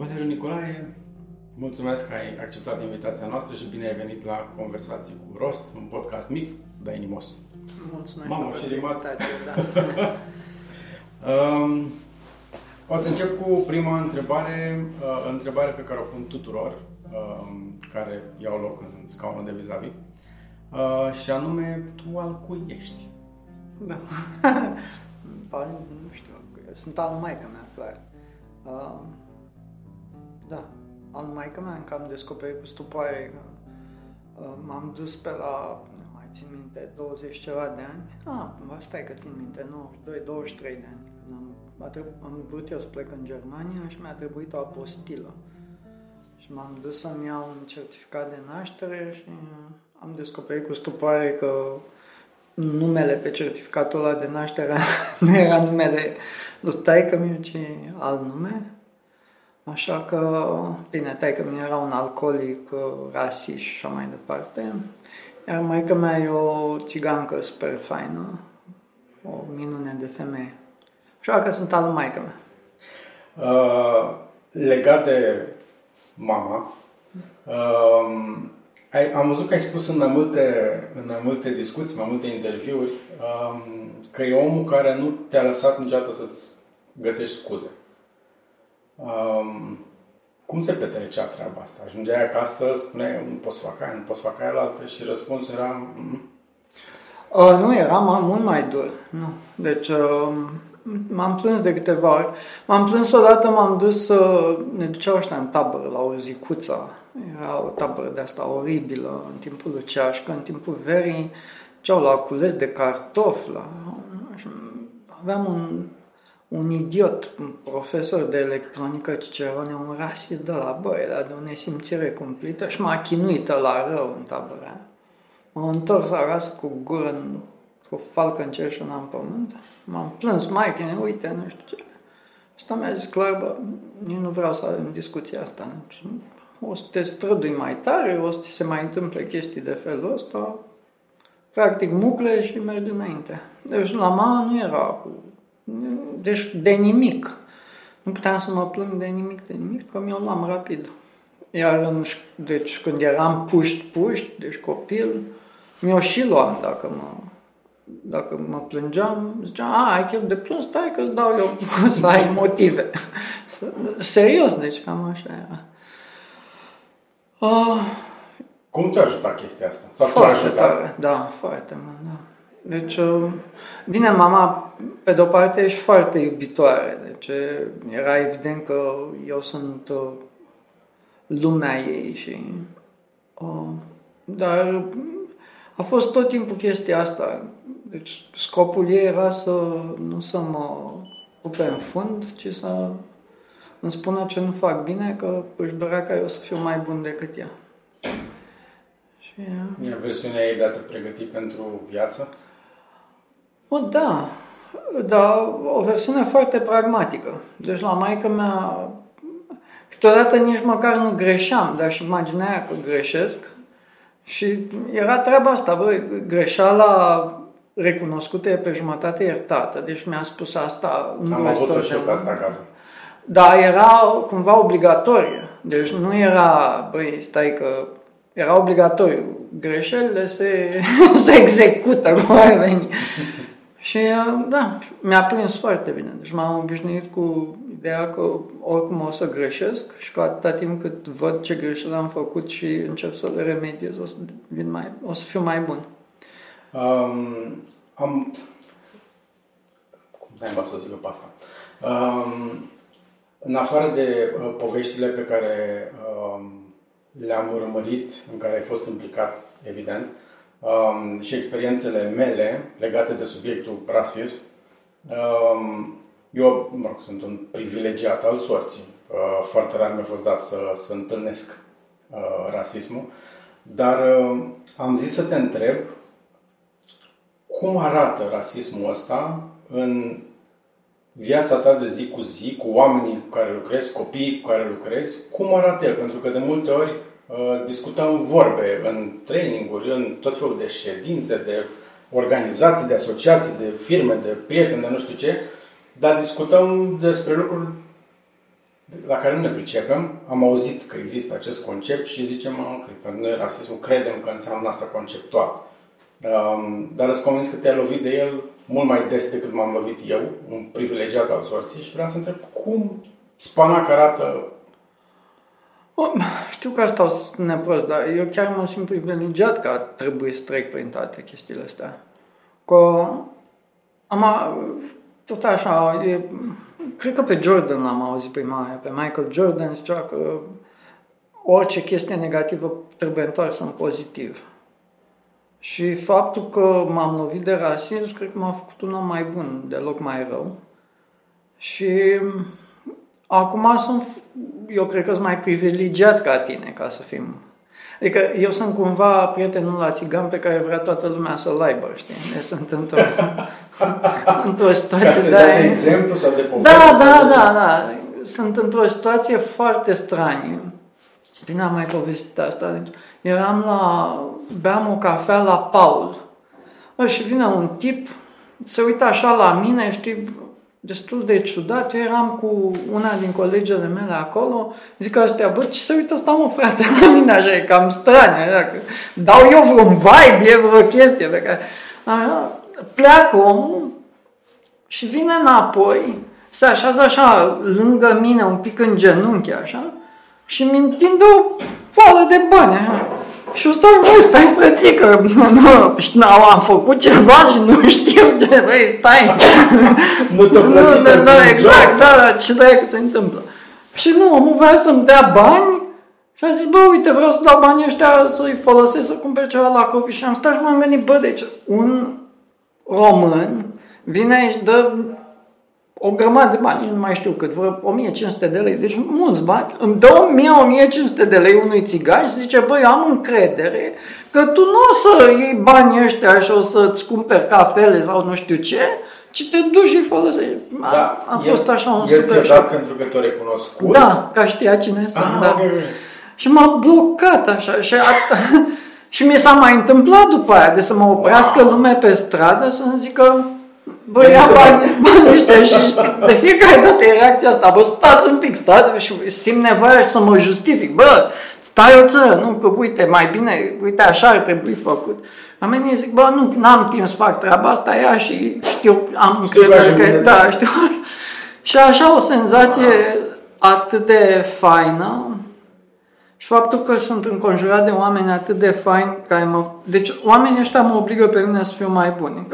Valeriu Nicolae, mulțumesc că ai acceptat invitația noastră și bine ai venit la Conversații cu Rost, un podcast mic, dar inimos. Mulțumesc Mamă, și rimat. Da. um, o să încep cu prima întrebare, uh, întrebare pe care o pun tuturor uh, care iau loc în scaunul de vis-a-vis. Uh, și anume, tu al cui ești? Da. nu știu, sunt al maică mea, clar. Uh, da, al maică mea încă am descoperit cu stupoare că uh, m-am dus pe la, nu mai țin minte, 20 ceva de ani. Ah, stai că țin minte, 92, 23 de ani. Am, a trebu- am vrut eu să plec în Germania și mi-a trebuit o apostilă. Și m-am dus să-mi iau un certificat de naștere și am descoperit cu stupoare că numele pe certificatul ăla de naștere nu era numele lui taică miu, ci alt nume. Așa că, bine, taică mi era un alcoolic, rasist și așa mai departe. Iar maica mea e o țigancă super faină, o minune de femeie. Așa că sunt al maică mea. Uh, legat de mama, uh, ai, am văzut că ai spus în mai multe, în mai multe discuții, mai multe interviuri, um, că e omul care nu te-a lăsat niciodată să-ți găsești scuze. Um, cum se petrecea treaba asta? Ajungeai acasă, spuneai, nu pot să fac aia, nu pot să fac aia la altă și răspunsul era... Mm. Uh, nu, era mult mai dur. Nu. Deci, uh, m-am plâns de câteva ori. M-am plâns odată, m-am dus să... Uh, ne duceau ăștia în tabără, la o zicuță. Era o tabără de asta oribilă în timpul lui Ceașcă, în timpul verii. Ceau la cules de cartofi, la... Aveam un un idiot, un profesor de electronică Cicerone, un rasist de la băi, era de o nesimțire cumplită și m-a chinuit la rău în tabăra. M-am întors acasă cu gură, cu falcă în cer și una în pământ. M-am plâns, mai uite, nu știu ce. Asta mi-a zis clar, bă, eu nu vreau să avem discuția asta. O să te strădui mai tare, o să ți se mai întâmple chestii de felul ăsta. Practic mucle și mergi înainte. Deci la mama nu era cu deci de nimic. Nu puteam să mă plâng de nimic, de nimic, că mi-o luam rapid. Iar în, deci când eram puști, puști, deci copil, mi-o și luam dacă mă, dacă mă plângeam, ziceam, a, ai chef de plâns, stai că îți dau eu să ai motive. Serios, deci cam așa era. Uh, Cum te ajuta chestia asta? Sau foarte tare, da, foarte mult, da. Deci, uh, bine, mama, pe de-o parte, ești foarte iubitoare. Deci, era evident că eu sunt uh, lumea ei și... Uh, dar a fost tot timpul chestia asta. Deci, scopul ei era să nu să mă rupe în fund, ci să îmi spună ce nu fac bine, că își dorea ca eu să fiu mai bun decât ea. Și, uh, versiunea ei de a te pregăti pentru viață? O, da, da, o versiune foarte pragmatică. Deci la maică mea, câteodată nici măcar nu greșeam, dar și imaginea că greșesc. Și era treaba asta, băi, greșeala recunoscută e pe jumătate iertată. Deci mi-a spus asta în Am avut și eu pe asta acasă. Da, era cumva obligatorie. Deci nu era, băi, stai că era obligatoriu. Greșelile se, se execută, cum ai venit. Și da, mi-a prins foarte bine. Deci m-am obișnuit cu ideea că oricum o să greșesc și că atâta timp cât văd ce greșeli am făcut și încerc să le remediez, o să, vin mai, o să fiu mai bun. Um, am... Cum ai să zic pe asta? Um, în afară de uh, poveștile pe care um, le-am urmărit, în care ai fost implicat, evident, uh, um, și experiențele mele legate de subiectul rasism, um, eu mă rog, sunt un privilegiat al sorții. Uh, foarte rar mi-a fost dat să, să întâlnesc uh, rasismul, dar uh, am zis să te întreb cum arată rasismul ăsta în viața ta de zi cu zi, cu oamenii cu care lucrezi, copiii cu care lucrezi, cum arată el? Pentru că de multe ori Uh, discutăm vorbe în traininguri, în tot felul de ședințe, de organizații, de asociații, de firme, de prieteni, de nu știu ce, dar discutăm despre lucruri la care nu ne pricepem, am auzit că există acest concept și zicem, ok, pentru noi rasismul credem că înseamnă asta conceptual. Um, dar îți convins că te-ai lovit de el mult mai des decât m-am lovit eu, un privilegiat al sorții și vreau să întreb cum spanac arată știu că asta o să spune prost, dar eu chiar mă simt privilegiat că trebuie să trec prin toate chestiile astea. Că am, tot așa, e, cred că pe Jordan l-am auzit prima oară, pe Michael Jordan zicea că orice chestie negativă trebuie întoarsă în pozitiv. Și faptul că m-am lovit de rasism, cred că m-a făcut un om mai bun, deloc mai rău. Și acum sunt, eu cred că sunt mai privilegiat ca tine, ca să fim Adică eu sunt cumva prietenul la țigan pe care vrea toată lumea să-l aibă, știi? Ne sunt într-o, într-o situație de... de exemplu sau de poveste? Da, da, da, da. Sunt într-o situație foarte stranie. Bine am mai povestit asta. Deci, eram la... Beam o cafea la Paul. Și vine un tip, se uită așa la mine, știi, destul de ciudat. Eu eram cu una din colegele mele acolo, zic că astea, bă, ce se uită ăsta, mă, frate, la mine așa, e cam straniu, așa, că dau eu vreun vibe, e vreo chestie pe care... Așa, pleacă omul și vine înapoi, se așează așa lângă mine, un pic în genunchi, așa, și mi întinde o foală de bani, așa. Și eu stau, băi, stai frățică, nu, nu, am făcut ceva și nu știu ce, băi, stai. nu te nu, nu, da, exact, da, da, ce dracu se întâmplă. Și nu, omul vrea să-mi dea bani și a zis, bă, uite, vreau să dau banii ăștia să-i folosesc să cumpere ceva la copii. Și am stat și m-am gândit, bă, deci un român vine aici, dă o grămadă de bani, nu mai știu cât, vreo 1500 de lei, deci mulți bani, îmi dă 1000-1500 de lei unui țigan și zice, băi, am încredere că tu nu o să iei banii ăștia și o să-ți cumperi cafele sau nu știu ce, ci te duci și folosești. A, da, a fost el, așa un el super dat pentru că te recunoscut? Da, ca știa cine sunt, ah, da. Okay. Și m-a blocat așa și a, și mi s-a mai întâmplat după aia de să mă oprească wow. lumea pe stradă să-mi zică Bă, ia bani, bani ăștia și de fiecare dată e reacția asta. Bă, stați un pic, stați și simt nevoia să mă justific. Bă, stai o țără, nu, că uite, mai bine, uite, așa ar trebui făcut. Oamenii zic, bă, nu, n-am timp să fac treaba asta, ia și știu, am încredere că, da, știu. și așa o senzație atât de faină și faptul că sunt înconjurat de oameni atât de faini care mă... Deci oamenii ăștia mă obligă pe mine să fiu mai bun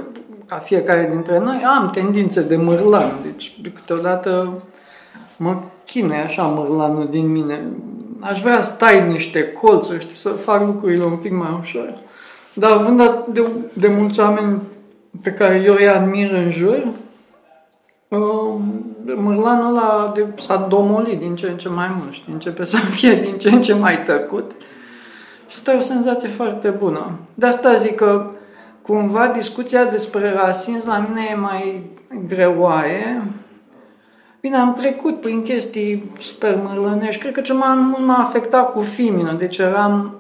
ca fiecare dintre noi, am tendințe de mărlan. Deci, de câteodată mă chine așa mărlanul din mine. Aș vrea să tai niște colțuri, știi, să fac lucrurile un pic mai ușor. Dar având de, de mulți oameni pe care eu îi admir în jur, um, mărlanul ăla de, s-a domolit din ce în ce mai mult, știi? începe să fie din ce în ce mai tăcut. Și asta e o senzație foarte bună. De asta zic că cumva discuția despre rasism la mine e mai greoaie. Bine, am trecut prin chestii super mărlănești. Cred că ce m-a, m-a afectat cu Fimino. Deci eram,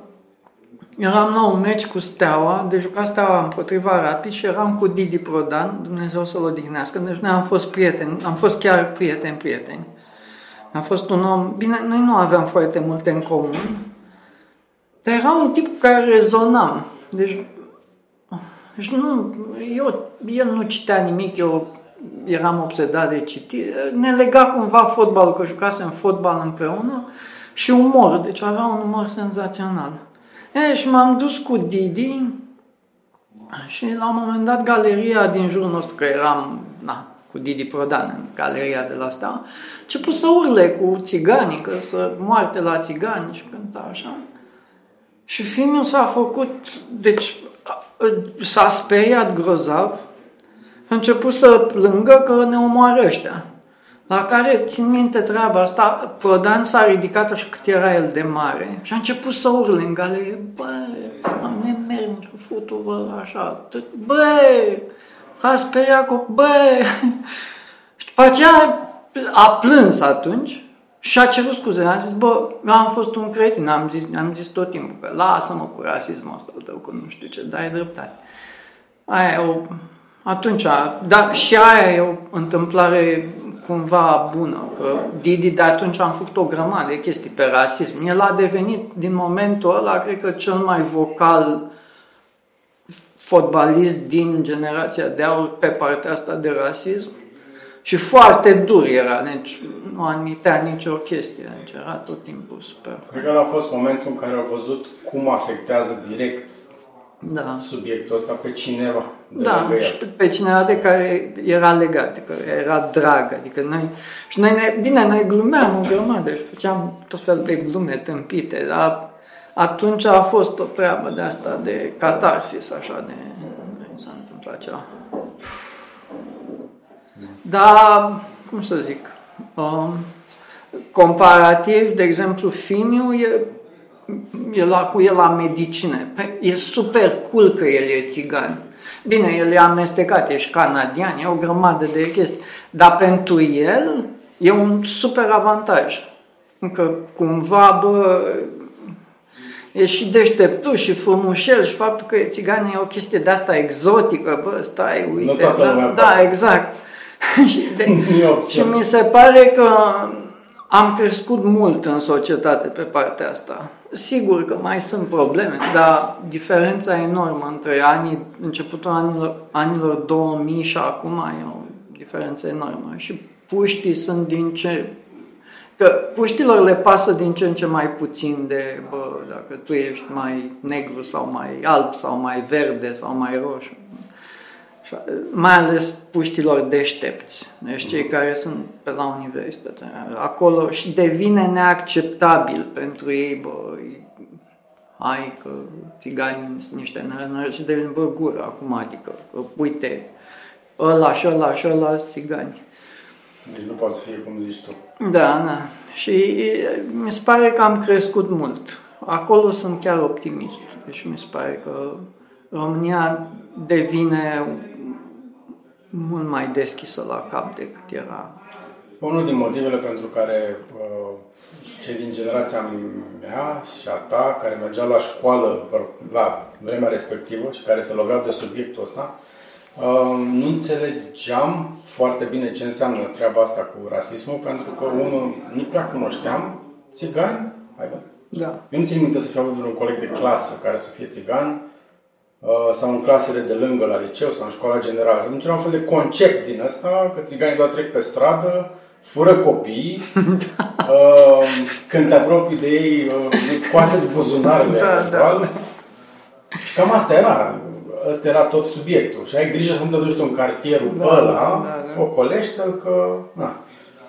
eram la un meci cu Steaua, de jucat Steaua împotriva Rapid și eram cu Didi Prodan, Dumnezeu să-l odihnească. Deci noi am fost prieteni, am fost chiar prieteni, prieteni. Am fost un om, bine, noi nu aveam foarte multe în comun, dar era un tip cu care rezonam. Deci deci nu, eu, el nu citea nimic, eu eram obsedat de citit. Ne lega cumva fotbalul, că jucasem fotbal împreună și umor, deci avea un umor senzațional. E, și m-am dus cu Didi și la un moment dat galeria din jurul nostru, că eram na, cu Didi Prodan în galeria de la asta, început să urle cu țiganii, că să moarte la țigani și cânta așa. Și filmul s-a făcut, deci s-a speriat grozav, a început să plângă că ne omoară ăștia. La care, țin minte treaba asta, Prodan s-a ridicat așa cât era el de mare și a început să urle în galerie, bă, am nemerg, futu vă așa, bă, a speriat cu, bă, și după aceea a plâns atunci și a cerut scuze. Am zis, bă, eu am fost un cretin, am zis, am zis tot timpul că lasă-mă cu rasismul ăsta tău, că nu știu ce, dai dreptate. Aia e o, atunci, da, și aia e o întâmplare cumva bună. Că Didi de atunci am făcut o grămadă de chestii pe rasism. El a devenit din momentul ăla, cred că cel mai vocal fotbalist din generația de aur pe partea asta de rasism. Și foarte dur era, deci nu admitea nicio chestie, deci era tot timpul super. Cred că a fost momentul în care au văzut cum afectează direct da. subiectul ăsta pe cineva. Da, și pe, pe cineva de care era legat, de care era drag. Adică noi, și noi, ne, bine, noi glumeam o grămadă și făceam tot fel de glume tâmpite, dar atunci a fost o treabă de asta, de catarsis, așa, de s-a întâmplat ceva. Dar, cum să zic, um, comparativ, de exemplu, Fimiu e, e la, cu el la medicină. E super cool că el e țigan. Bine, el e amestecat, ești canadian, e o grămadă de chestii. Dar pentru el e un super avantaj. Încă cumva, bă, e și deșteptul și frumușel și faptul că e țigan e o chestie de asta exotică, bă, stai, uite. Nu da, da, exact. și, de, și mi se pare că am crescut mult în societate pe partea asta. Sigur că mai sunt probleme, dar diferența enormă între anii, începutul anilor, anilor 2000 și acum e o diferență enormă. Și puștii sunt din ce... Că puștilor le pasă din ce în ce mai puțin de, bă, dacă tu ești mai negru sau mai alb sau mai verde sau mai roșu mai ales puștilor deștepți, deci cei care sunt pe la universitate. Acolo și devine neacceptabil pentru ei, bă, hai că țiganii sunt niște nărănări și devine, bă, gură acum, adică, că, uite, ăla și ăla și ăla sunt țigani. Deci nu poate să fie cum zici tu. Da, da. Și mi se pare că am crescut mult. Acolo sunt chiar optimist. Deci mi se pare că România devine mult mai deschisă la cap decât era. Unul din motivele pentru care uh, cei din generația mea și a ta, care mergeau la școală la vremea respectivă și care se loveau de subiectul ăsta, uh, nu înțelegeam foarte bine ce înseamnă treaba asta cu rasismul, pentru că unul nu prea cunoșteam țigani, hai bă. Da. Eu nu țin minte să fi avut un coleg de clasă care să fie țigan, Uh, sau în clasele de lângă la liceu sau în școala generală. Atunci era un fel de concept din asta, că țiganii doar trec pe stradă, fură copii, uh, când te apropii de ei, uh, coaseți buzunarele da, da. Și cam asta era. Ăsta era tot subiectul. Și ai grijă să nu te duci în cartierul da, ăla, da, da, da. ocolește-l că... Na.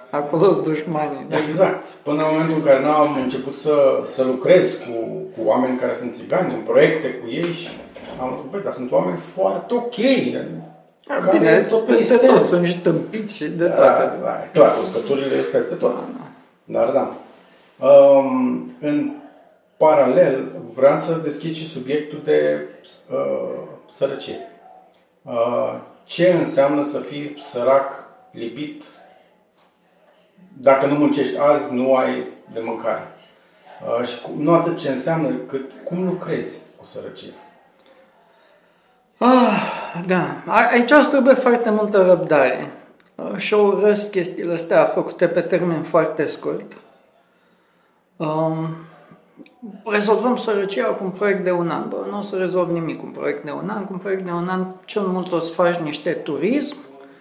Acolo sunt dușmanii. Da. Exact. Până în momentul în care n-am început să, să lucrez cu, cu oameni care sunt țigani, în proiecte cu ei și am zis, băi, dar sunt oameni foarte ok. Da, bine, tot peste tot, sunt niște tâmpiți și de da, toate. Da, clar, uscăturile peste tot. Da, da. Dar da. Um, în paralel, vreau să deschid și subiectul de uh, sărăcie. Uh, ce înseamnă să fii sărac, lipit, dacă nu muncești azi, nu ai de mâncare. Uh, și nu atât ce înseamnă, cât cum lucrezi cu sărăcie. Ah, da. Aici trebuie foarte multă răbdare. Ah, și o urăsc chestiile astea făcute pe termen foarte scurt. Um, rezolvăm sărăcia cu un proiect de un an. Bă, nu o să rezolv nimic cu un proiect de un an. Cu un proiect de un an, cel mult o să faci niște turism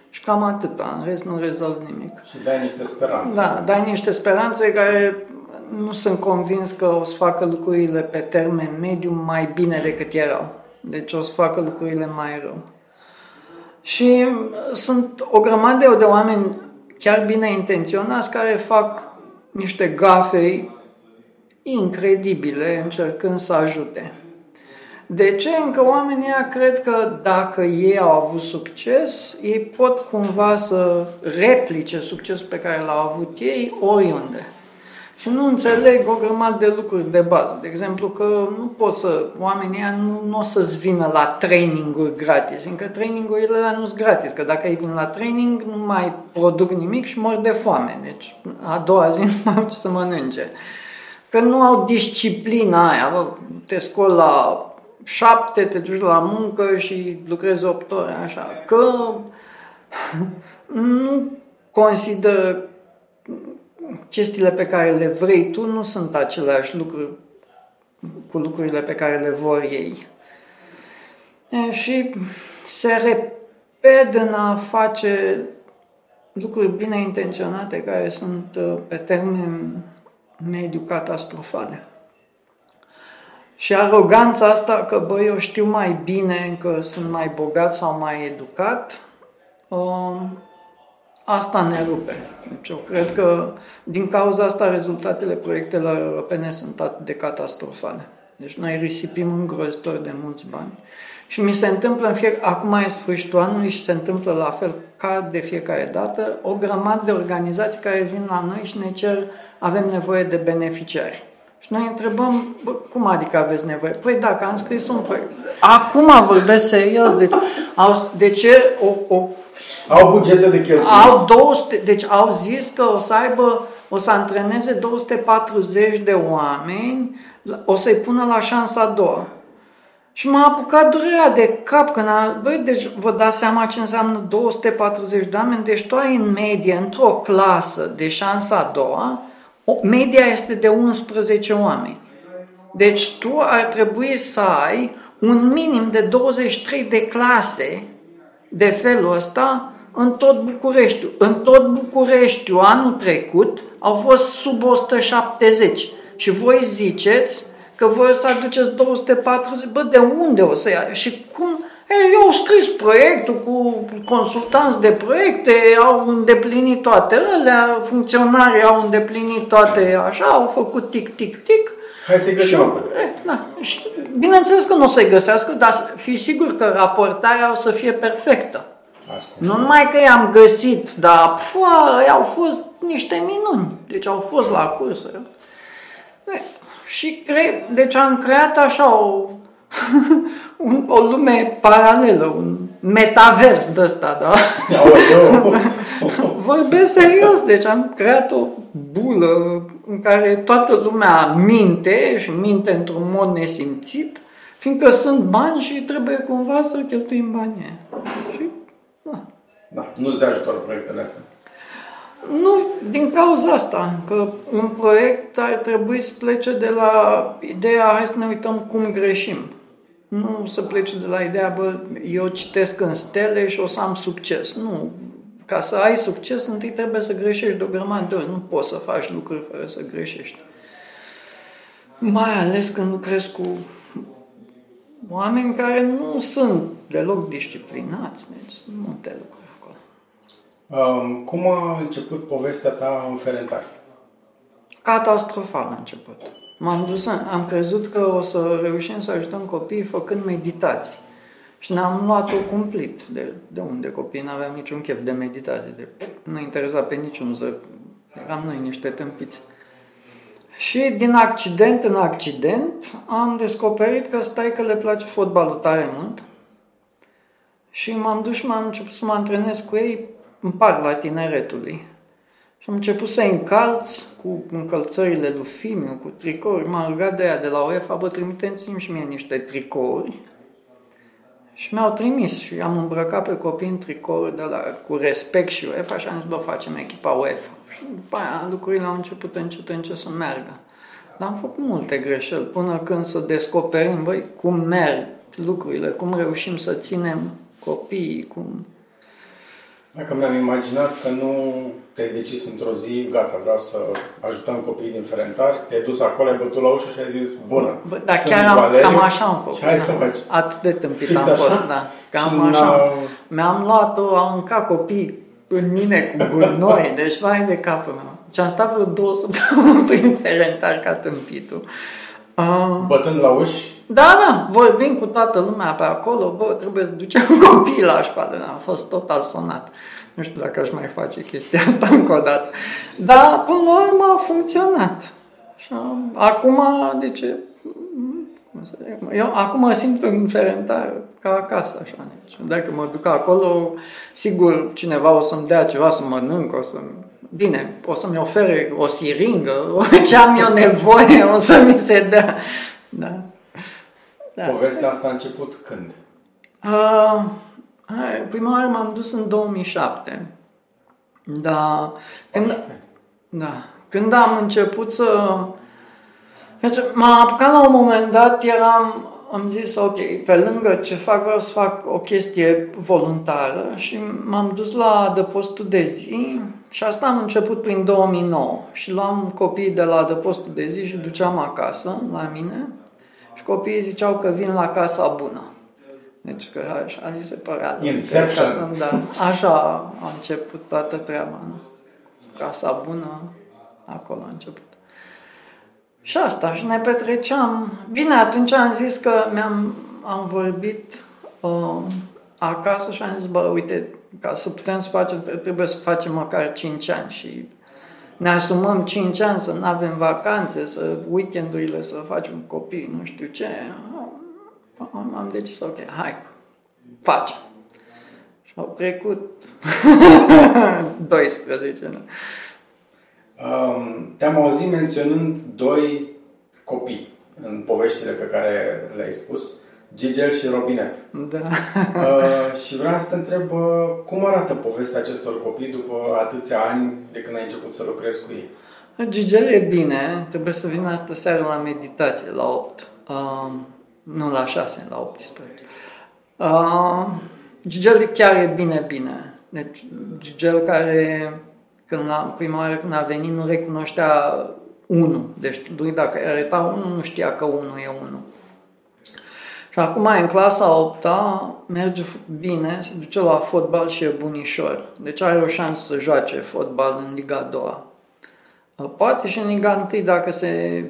și cam atâta. În rest nu rezolv nimic. Și dai niște speranțe. Da, dai niște speranțe care nu sunt convins că o să facă lucrurile pe termen mediu mai bine decât erau. Deci o să facă lucrurile mai rău. Și sunt o grămadă de oameni chiar bine intenționați care fac niște gafe incredibile încercând să ajute. De ce? Încă oamenii cred că dacă ei au avut succes, ei pot cumva să replice succesul pe care l-au avut ei oriunde și nu înțeleg o grămadă de lucruri de bază. De exemplu, că nu pot să, oamenii nu, nu o să-ți vină la traininguri gratis, încă trainingurile alea nu sunt gratis, că dacă ei vin la training nu mai produc nimic și mor de foame. Deci a doua zi nu mai au ce să mănânce. Că nu au disciplina aia, bă, te scoli la șapte, te duci la muncă și lucrezi opt ore, așa. Că nu consideră chestiile pe care le vrei tu nu sunt aceleași lucruri cu lucrurile pe care le vor ei. E, și se reped în a face lucruri bine intenționate care sunt uh, pe termen mediu catastrofale. Și aroganța asta că, băi, eu știu mai bine, că sunt mai bogat sau mai educat, um, asta ne rupe. Deci eu cred că din cauza asta rezultatele proiectelor europene sunt atât de catastrofale. Deci noi risipim îngrozitor de mulți bani. Și mi se întâmplă în fiecare, acum e sfârșitul anului și se întâmplă la fel ca de fiecare dată, o grămadă de organizații care vin la noi și ne cer, avem nevoie de beneficiari. Și noi întrebăm, bă, cum adică aveți nevoie? Păi dacă am scris un proiect. Acum vorbesc serios. Deci, au, de ce o, o au bugete de cheltuieli. Au 200, deci au zis că o să aibă, o să antreneze 240 de oameni, o să-i pună la șansa a doua. Și m-a apucat durerea de cap când a, băi, deci vă dați seama ce înseamnă 240 de oameni, deci tu ai în medie, într-o clasă de șansa a doua, media este de 11 oameni. Deci tu ar trebui să ai un minim de 23 de clase de felul ăsta în tot Bucureștiul. În tot Bucureștiul anul trecut au fost sub 170 și voi ziceți că voi să aduceți 240, bă, de unde o să ia? Și cum? Eu au scris proiectul cu consultanți de proiecte, au îndeplinit toate alea, funcționarii au îndeplinit toate așa, au făcut tic, tic, tic. Hai să-i găsim acolo. Da. Și, bineînțeles că nu o să-i găsească, dar fi sigur că raportarea o să fie perfectă. Ascult. Nu numai că i-am găsit, dar pfă, au fost niște minuni. Deci au fost la cursă. Și cre... deci am creat așa o, un, o lume paralelă, un metavers de ăsta, da? Vorbesc serios, deci am creat o bulă în care toată lumea minte și minte într-un mod nesimțit, fiindcă sunt bani și trebuie cumva să cheltuim banii. Și, da. da. Nu-ți de ajutor proiectele astea. Nu, din cauza asta, că un proiect ar trebui să plece de la ideea hai să ne uităm cum greșim. Nu să plece de la ideea, bă, eu citesc în stele și o să am succes. Nu. Ca să ai succes, întâi trebuie să greșești de o grămadă de ori. Nu poți să faci lucruri fără să greșești. Mai ales când lucrezi cu oameni care nu sunt deloc disciplinați. Deci sunt multe lucruri. Cum a început povestea ta în Ferentari? Catastrofal a început. M-am dus, am crezut că o să reușim să ajutăm copiii făcând meditații. Și ne-am luat-o cumplit. De, de unde copiii nu aveam niciun chef de meditație. De, nu interesa pe niciun să... Eram noi niște tâmpiți. Și din accident în accident am descoperit că stai că le place fotbalul tare mult. Și m-am dus și m-am început să mă antrenez cu ei în parla tineretului. Și am început să încalț cu încălțările lui Fimiu, cu tricouri. M-am rugat de ea de la UEFA, bă, trimiteți-mi și mie niște tricouri. Și mi-au trimis și am îmbrăcat pe copii în tricouri de la, cu respect și UEFA și am zis, bă, facem echipa UEFA. Și după aia lucrurile au început încet, încet să meargă. Dar am făcut multe greșeli până când să descoperim, băi, cum merg lucrurile, cum reușim să ținem copiii, cum dacă mi-am imaginat că nu te-ai decis într-o zi, gata, vreau să ajutăm copiii din Ferentari, te-ai dus acolo, ai bătut la ușă și ai zis, bună, Bă, Dar chiar am, Valeriu, cam așa am făcut. Și hai da. să faci. Atât de tâmpit Fix am așa? fost, da. Cam și așa. Mi-am luat-o, au mâncat copii în mine cu gunoi, deci vai de capul meu. Și am stat vreo două săptămâni prin Ferentari ca tâmpitul. Uh, Bătând la uși? Da, da, vorbim cu toată lumea pe acolo, bă, trebuie să ducem copiii la școală, am fost total sonat. Nu știu dacă aș mai face chestia asta încă o dată. Dar, până la urmă, a funcționat. Și acum, de ce? Cum să zic? Eu acum mă simt în Ferentar ca acasă, așa. Deci, dacă mă duc acolo, sigur, cineva o să-mi dea ceva să mănânc, o să Bine, o să-mi ofere o siringă, ce am eu nevoie, o să mi se dea. Da. Da. Povestea asta a început când? Uh, prima oară m-am dus în 2007. Da. Când, da. Când am început să... Deci, m-am apucat la un moment dat, eram, am zis, ok, pe lângă ce fac, vreau să fac o chestie voluntară și m-am dus la adăpostul de zi și asta am început prin 2009 și luam copiii de la adăpostul de zi și duceam acasă la mine și copiii ziceau că vin la casa bună. Deci că așa li se părea. Inception. Ca să da. Așa a început toată treaba. Nu? Casa bună, acolo a început. Și asta, și ne petreceam. Bine, atunci am zis că mi-am am vorbit uh, acasă și am zis, bă, uite, ca să putem să facem, trebuie să facem măcar 5 ani și ne asumăm 5 ani să nu avem vacanțe, să weekendurile să facem copii, nu știu ce. Am decis, ok, hai, facem. Și au trecut 12 ani. Um, te-am auzit menționând doi copii în poveștile pe care le-ai spus, Gigel și Robinet. Da. uh, și vreau să te întreb uh, cum arată povestea acestor copii după atâția ani de când ai început să lucrezi cu ei? Gigel e bine, trebuie să vină asta seara la meditație, la 8. Uh, nu la 6, la 18. Uh, Gigel chiar e bine, bine. Deci Gigel care când la, prima oară când a venit nu recunoștea 1. Deci lui dacă arăta 1, nu știa că 1 e 1. Și acum în clasa 8 merge bine, se duce la fotbal și e bunișor. Deci are o șansă să joace fotbal în Liga 2. Poate și în Liga 1 dacă se...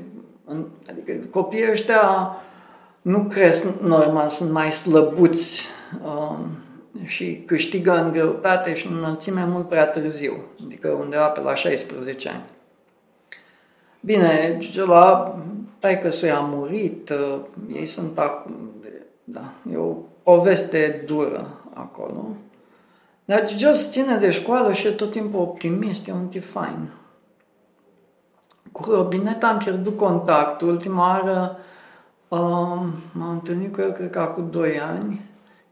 Adică copiii ăștia nu cresc normal, sunt mai slăbuți um, și câștigă în greutate și în înălțime mult prea târziu, adică undeva pe la 16 ani. Bine, la taică să a murit, uh, ei sunt acum, da, e o poveste dură acolo. Dar Gigel se ține de școală și e tot timpul optimist, e un tip fain. Cu Robinet am pierdut contactul, ultima oară um, m-am întâlnit cu el, cred că acum 2 ani.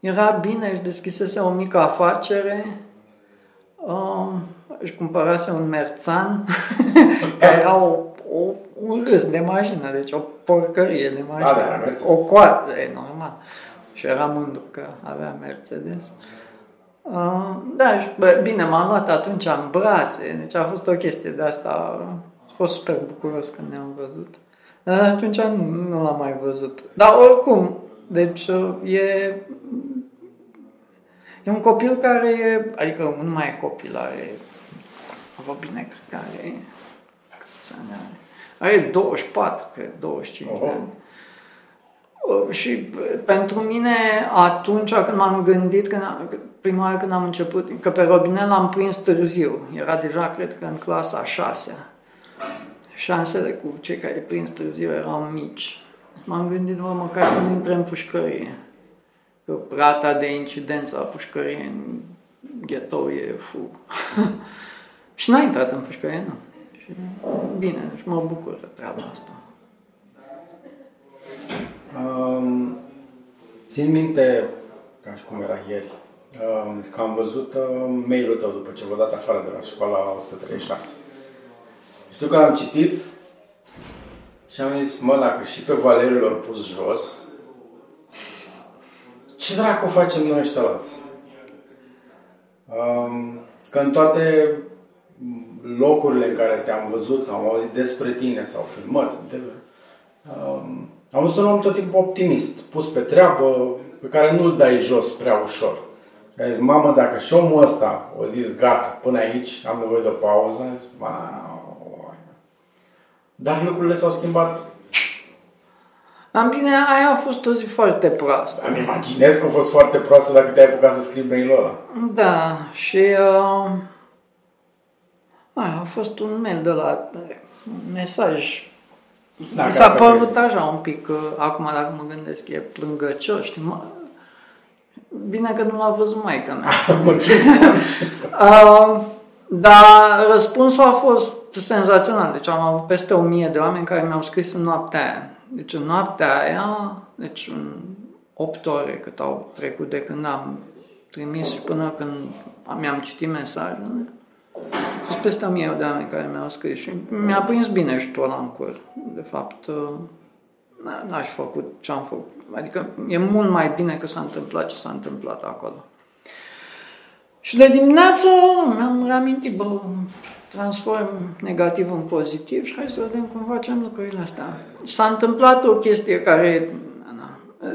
Era bine, își deschisese o mică afacere, um, își cumpărase un merțan, care era o, o, un râs de mașină, deci o porcărie de mașină, da, o coartă, e normal. Și era mândru că avea Mercedes. Uh, da, și, bă, bine, m-am luat atunci în brațe, deci a fost o chestie de asta, a fost super bucuros când ne-am văzut. Dar atunci nu, nu l-am mai văzut. Dar oricum, deci e, e un copil care e, adică nu mai e copil, are, bine, cred că are, câți ani are? Are 24, cred, 25 oh. de ani. Și pentru mine, atunci când m-am gândit, când am, prima oară când am început, că pe Robinel l-am prins târziu, era deja, cred că, în clasa a șasea. Șansele cu cei care prins târziu erau mici. M-am gândit, mă, măcar să nu intre în pușcărie. Că rata de incidență a pușcăriei în ghetou e fu. și n-a intrat în pușcărie, nu. Și bine, și mă bucur de treaba asta. Um, țin minte, ca și cum era ieri, um, că am văzut uh, mail-ul tău după ce v-a dat afară de la școala 136. Știu că l-am citit și am zis, mă, dacă și pe Valeriu l-au pus jos, ce dracu facem noi ăștia alții? Um, că în toate locurile în care te-am văzut sau am auzit despre tine sau filmat, um, am văzut un om tot timpul optimist, pus pe treabă, pe care nu-l dai jos prea ușor. Și a zis, mamă, dacă și omul ăsta o zis gata, până aici, am nevoie de o pauză, zis, dar lucrurile s-au schimbat. Am bine, aia a fost o zi foarte proastă. Îmi imaginez că a fost foarte proastă dacă te-ai apucat să scrii mail-ul ăla. Da, și uh, aia a fost un mail de la un mesaj da, Mi s-a părut așa un pic, uh, acum dacă mă gândesc, e plângăcios, știi, mă, bine că nu l-a văzut maica mea. uh, dar răspunsul a fost senzațional, deci am avut peste o mie de oameni care mi-au scris în noaptea aia. Deci în noaptea aia, deci în 8 ore cât au trecut de când am trimis și până când mi-am citit mesajele, A fost peste 1000 de oameni care mi-au scris și mi-a prins bine și ăla în cur. De fapt, uh, n-aș făcut ce am făcut. Adică e mult mai bine că s-a întâmplat ce s-a întâmplat acolo. Și de dimineață mi-am reamintit, bă, transform negativ în pozitiv și hai să vedem cum facem lucrurile astea. S-a întâmplat o chestie care, na,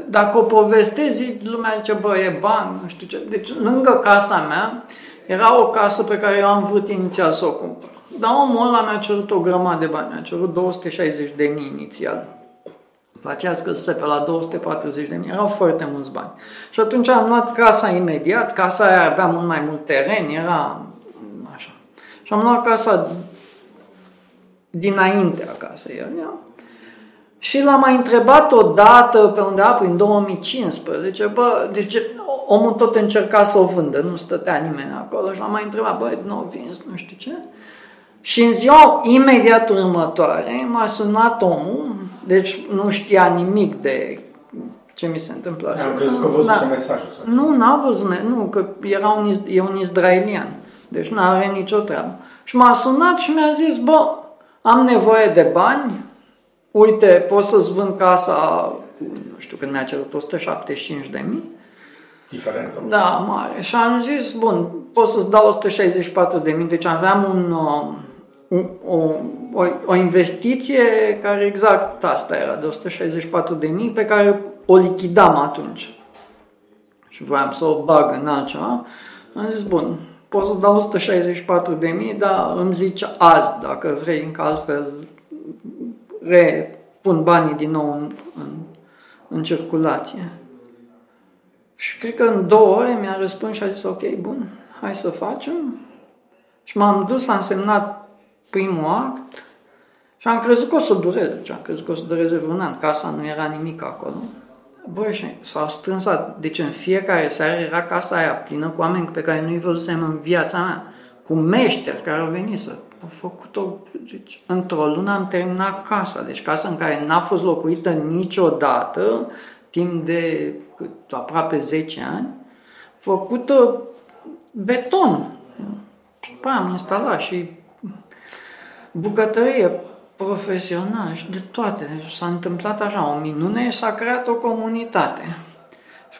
dacă o povestezi, lumea zice, bă, e bani, nu știu ce. Deci, lângă casa mea, era o casă pe care eu am vrut inițial să o cumpăr. Dar omul ăla mi-a cerut o grămadă de bani, mi-a cerut 260 de mii inițial. După aceea scăzuse pe la 240 de mii, erau foarte mulți bani. Și atunci am luat casa imediat, casa aia avea mult mai mult teren, era așa. Și am luat casa dinaintea casei ălea. Și l-am mai întrebat o dată pe undeva prin 2015, bă, deci omul tot încerca să o vândă, nu stătea nimeni acolo și l-am mai întrebat, bă, nu vins, nu știu ce. Și în ziua imediat următoare m-a sunat omul, deci nu știa nimic de ce mi se întâmplă asta. Am crezut că văzut da. mesajul. Sau nu, n-a văzut, nu, că era un, e un izraelian, deci nu are nicio treabă. Și m-a sunat și mi-a zis, bă, am nevoie de bani, uite, pot să-ți vând casa, nu știu, când mi-a cerut 175 de mii. Diferență. Da, mare. Și am zis, bun, pot să-ți dau 164 de mii, deci aveam un, uh, o, o, o investiție care exact asta era, de 164 de mii, pe care o lichidam atunci. Și voiam să o bag în altceva. Am zis, bun, pot să dau 164 de mii, dar îmi zice azi, dacă vrei, încă altfel repun banii din nou în, în, în circulație. Și cred că în două ore mi-a răspuns și a zis, ok, bun, hai să facem. Și m-am dus, am semnat primul act și am crezut că o să dureze. Deci am crezut că o să dureze vreun an. Casa nu era nimic acolo. Băi, și s-a strâns, deci în fiecare seară era casa aia plină cu oameni pe care nu-i văzusem în viața mea, cu meșteri care au venit să au făcut-o, deci, într-o lună am terminat casa, deci casa în care n-a fost locuită niciodată, timp de cât, aproape 10 ani, făcută beton. Și am instalat și bucătărie profesională și de toate. Deci s-a întâmplat așa o minune și s-a creat o comunitate.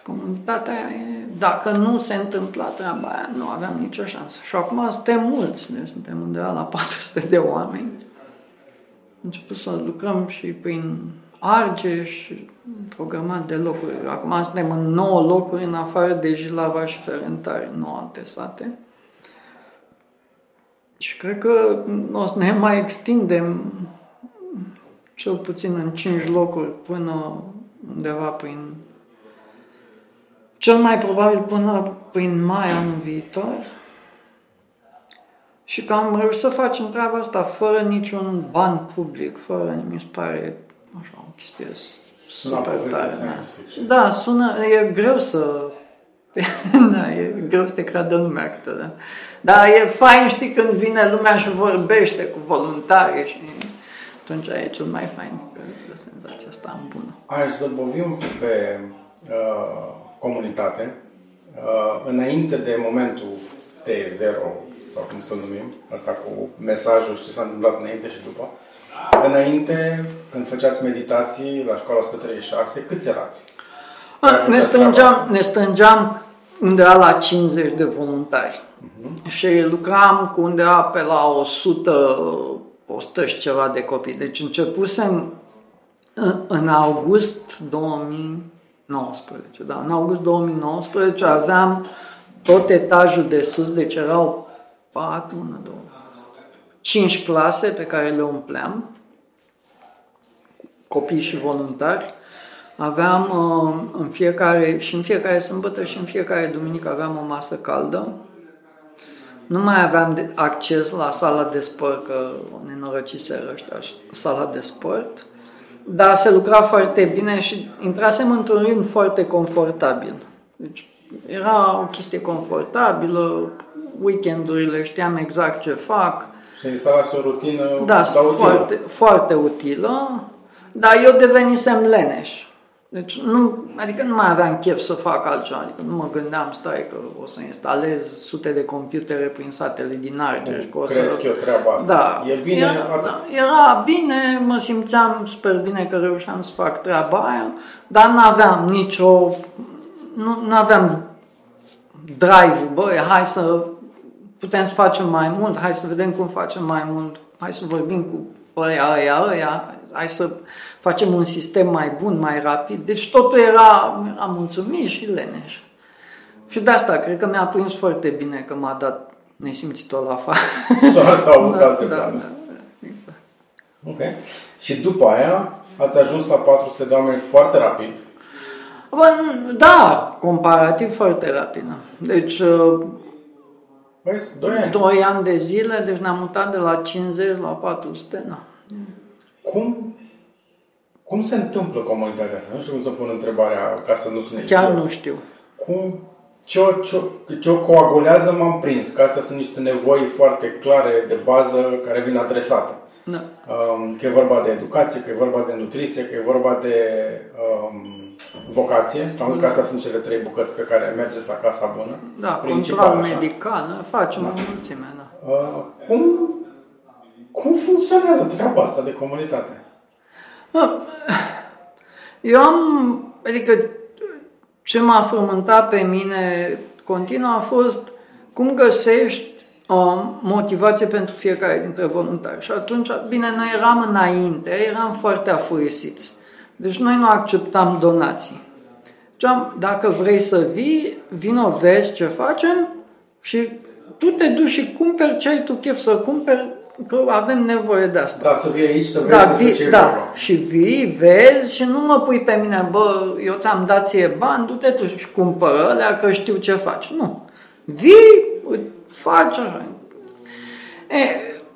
Și comunitatea e, dacă nu se întâmpla treaba aia, nu aveam nicio șansă. Și acum suntem mulți, deci suntem undeva la 400 de oameni. Am început să lucrăm și prin Argeș, într-o grămadă de locuri. Acum suntem în 9 locuri, în afară de Jilava și Ferentari, 9 alte sate. Și cred că o să ne mai extindem cel puțin în 5 locuri până undeva prin cel mai probabil până prin mai anul viitor. Și că am reușit să facem treaba asta fără niciun ban public, fără, mi se pare așa, o chestie super tare. Da. da, sună, e greu să da, e greu să te creadă lumea câteodată. Dar e fain, știi, când vine lumea și vorbește cu voluntari și atunci e cel mai fain, că îți dă senzația asta în bună. Aș zăbovi un pic pe uh, comunitate. Uh, înainte de momentul T0, sau cum să-l numim, asta cu mesajul și ce s-a întâmplat înainte și după, înainte, când făceați meditații la școala 136, câți erați? Ne strângeam, ne strângeam undeva la 50 de voluntari. Uh-huh. Și lucram cu undeva pe la 100, 100 și ceva de copii. Deci începusem în august 2019. Da, în august 2019 aveam tot etajul de sus, deci erau 4, 1, 2, 5 clase pe care le umpleam, copii și voluntari. Aveam uh, în fiecare, și în fiecare sâmbătă și în fiecare duminică aveam o masă caldă. Nu mai aveam de, acces la sala de sport, că nenorociseră ăștia sala de sport. Dar se lucra foarte bine și intrasem într-un ritm foarte confortabil. Deci era o chestie confortabilă, weekendurile știam exact ce fac. Și instalase o rutină da, foarte, foarte utilă, dar eu devenisem leneș. Deci nu, adică nu mai aveam chef să fac altceva, adică nu mă gândeam, stai că o să instalez sute de computere prin satelit din Argeș. Că o Crezi să... că e o treabă asta? Da, E bine, era, atât. da, era bine, mă simțeam super bine că reușeam să fac treaba aia, dar nu aveam nicio, nu aveam drive-ul, băi, hai să putem să facem mai mult, hai să vedem cum facem mai mult, hai să vorbim cu ăia, ăia, ăia, hai să facem un sistem mai bun, mai rapid. Deci totul era, era mulțumit și leneș. Și de asta cred că mi-a prins foarte bine că m-a dat nesimțitul la afară. Soarta a avut alte da, plane. da, exact. Ok. Și după aia ați ajuns la 400 de oameni foarte rapid. Bă, da, comparativ foarte rapid. Deci, uh, Băi, 2 ani. 2 ani de zile, deci ne-am mutat de la 50 la 400, na. Cum, cum se întâmplă comunitatea asta? Nu știu cum să pun întrebarea ca să nu sune Chiar idiot. nu știu. Cum, ce, o, ce, o- ce o coagulează m-am prins, că astea sunt niște nevoi foarte clare de bază care vin adresate. Da. Um, Că e vorba de educație, că e vorba de nutriție, că e vorba de um, vocație. Am zis că astea sunt cele trei bucăți pe care mergeți la Casa Bună. Da, Principal, control așa. medical, facem o mulțime, da. Uh, cum, cum funcționează treaba asta de comunitate? Bă, Eu am, adică ce m-a frământat pe mine continuu a fost cum găsești um, motivație pentru fiecare dintre voluntari. Și atunci, bine, noi eram înainte, eram foarte afurisiți. Deci noi nu acceptam donații. Ziceam, dacă vrei să vii, vino, vezi ce facem și tu te duci și cumperi ce ai tu chef să cumperi, că avem nevoie de asta. Da, să vii aici să vezi Da, despre vii, ce e da, vorba. și vii, vezi și nu mă pui pe mine, bă, eu ți-am dat ție bani, du-te tu și cumpără alea că știu ce faci. Nu. Vii, îți faci așa. E,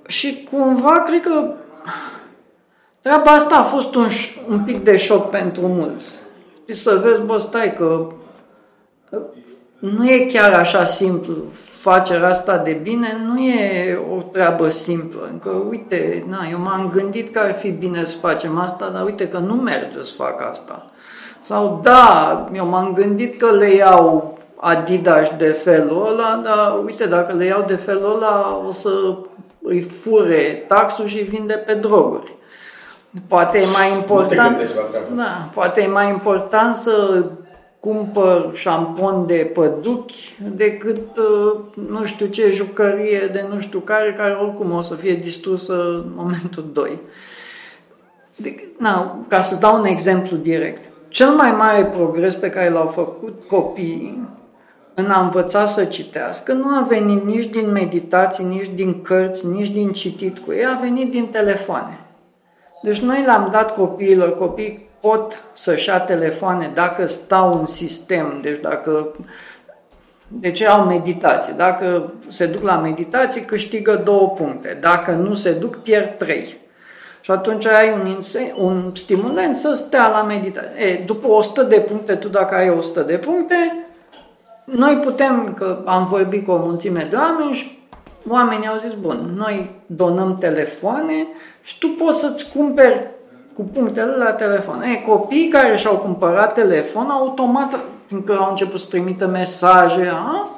și cumva cred că treaba asta a fost un, ș- un pic de șoc pentru mulți. Și să vezi, bă, stai că nu e chiar așa simplu. Facerea asta de bine nu e o treabă simplă. Că, uite, na, eu m-am gândit că ar fi bine să facem asta, dar uite că nu merge să fac asta. Sau, da, eu m-am gândit că le iau Adidas de felul ăla, dar uite, dacă le iau de felul ăla, o să îi fure taxul și îi vinde pe droguri. Poate e mai important. gândești la treaba asta. Da, poate e mai important să cumpăr șampon de păduchi decât uh, nu știu ce jucărie de nu știu care, care oricum o să fie distrusă în momentul 2. De, na, ca să dau un exemplu direct. Cel mai mare progres pe care l-au făcut copiii în a învăța să citească nu a venit nici din meditații, nici din cărți, nici din citit cu ei, a venit din telefoane. Deci noi le-am dat copiilor, copiii pot să-și ia telefoane dacă stau în sistem, deci dacă deci au meditație. Dacă se duc la meditație, câștigă două puncte. Dacă nu se duc, pierd trei. Și atunci ai un, inse- un stimulant să stea la meditație. E, după 100 de puncte, tu dacă ai 100 de puncte, noi putem, că am vorbit cu o mulțime de oameni și oamenii au zis, bun, noi donăm telefoane și tu poți să-ți cumperi cu punctele la telefon. E, copiii care și-au cumpărat telefon, automat, fiindcă au început să trimită mesaje, a,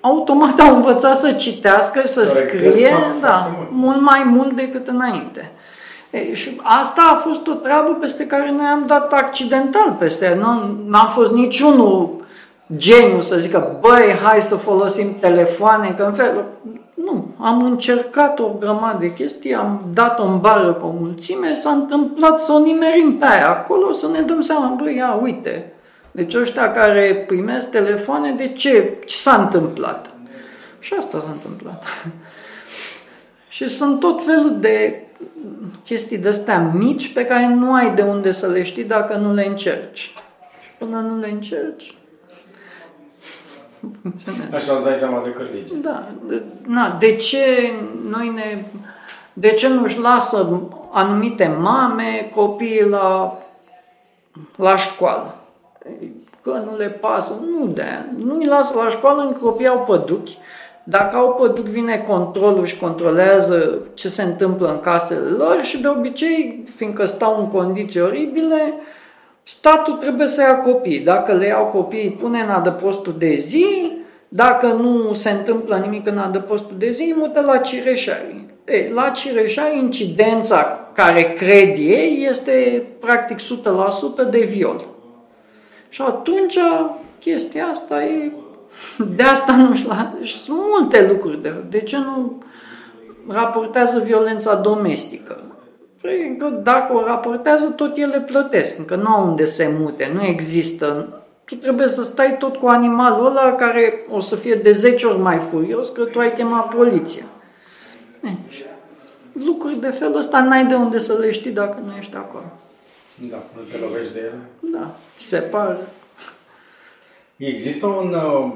automat au învățat să citească, să S-au scrie, exersat da, foarte mult. mult mai mult decât înainte. E, și asta a fost o treabă peste care noi am dat accidental peste ea. Nu n-am fost niciunul geniu să zică, băi, hai să folosim telefoane, că în fel... Nu, am încercat o grămadă de chestii, am dat-o în bară pe o mulțime, s-a întâmplat să o nimerim pe aia acolo, să ne dăm seama, băi, ia, uite, deci ăștia care primesc telefoane, de ce? Ce s-a întâmplat? Și asta s-a întâmplat. Și sunt tot felul de chestii de-astea mici pe care nu ai de unde să le știi dacă nu le încerci. Și până nu le încerci, funcționează. Așa îți dai seama de cârlige. Da, de- na, de ce noi ne... De ce nu-și lasă anumite mame copiii la, la școală? Că nu le pasă, nu de aia. Nu îi lasă la școală, încă copiii au păduchi. Dacă au păduc, vine controlul și controlează ce se întâmplă în casele lor și de obicei, fiindcă stau în condiții oribile, Statul trebuie să ia copii. Dacă le iau copiii, pune în adăpostul de zi, dacă nu se întâmplă nimic în adăpostul de zi, mută la Cireșari. E, la Cireșari, incidența care cred ei este practic 100% de viol. Și atunci chestia asta e... De asta nu știu, sunt multe lucruri. De, de ce nu raportează violența domestică? Păi, că dacă o raportează, tot ele plătesc, încă nu au unde se mute, nu există. Tu trebuie să stai tot cu animalul ăla care o să fie de 10 ori mai furios că tu ai chemat poliția. E, lucruri de felul ăsta n-ai de unde să le știi dacă nu ești acolo. Da, nu te lovești de ele. Da, ți se pare. Există un, uh,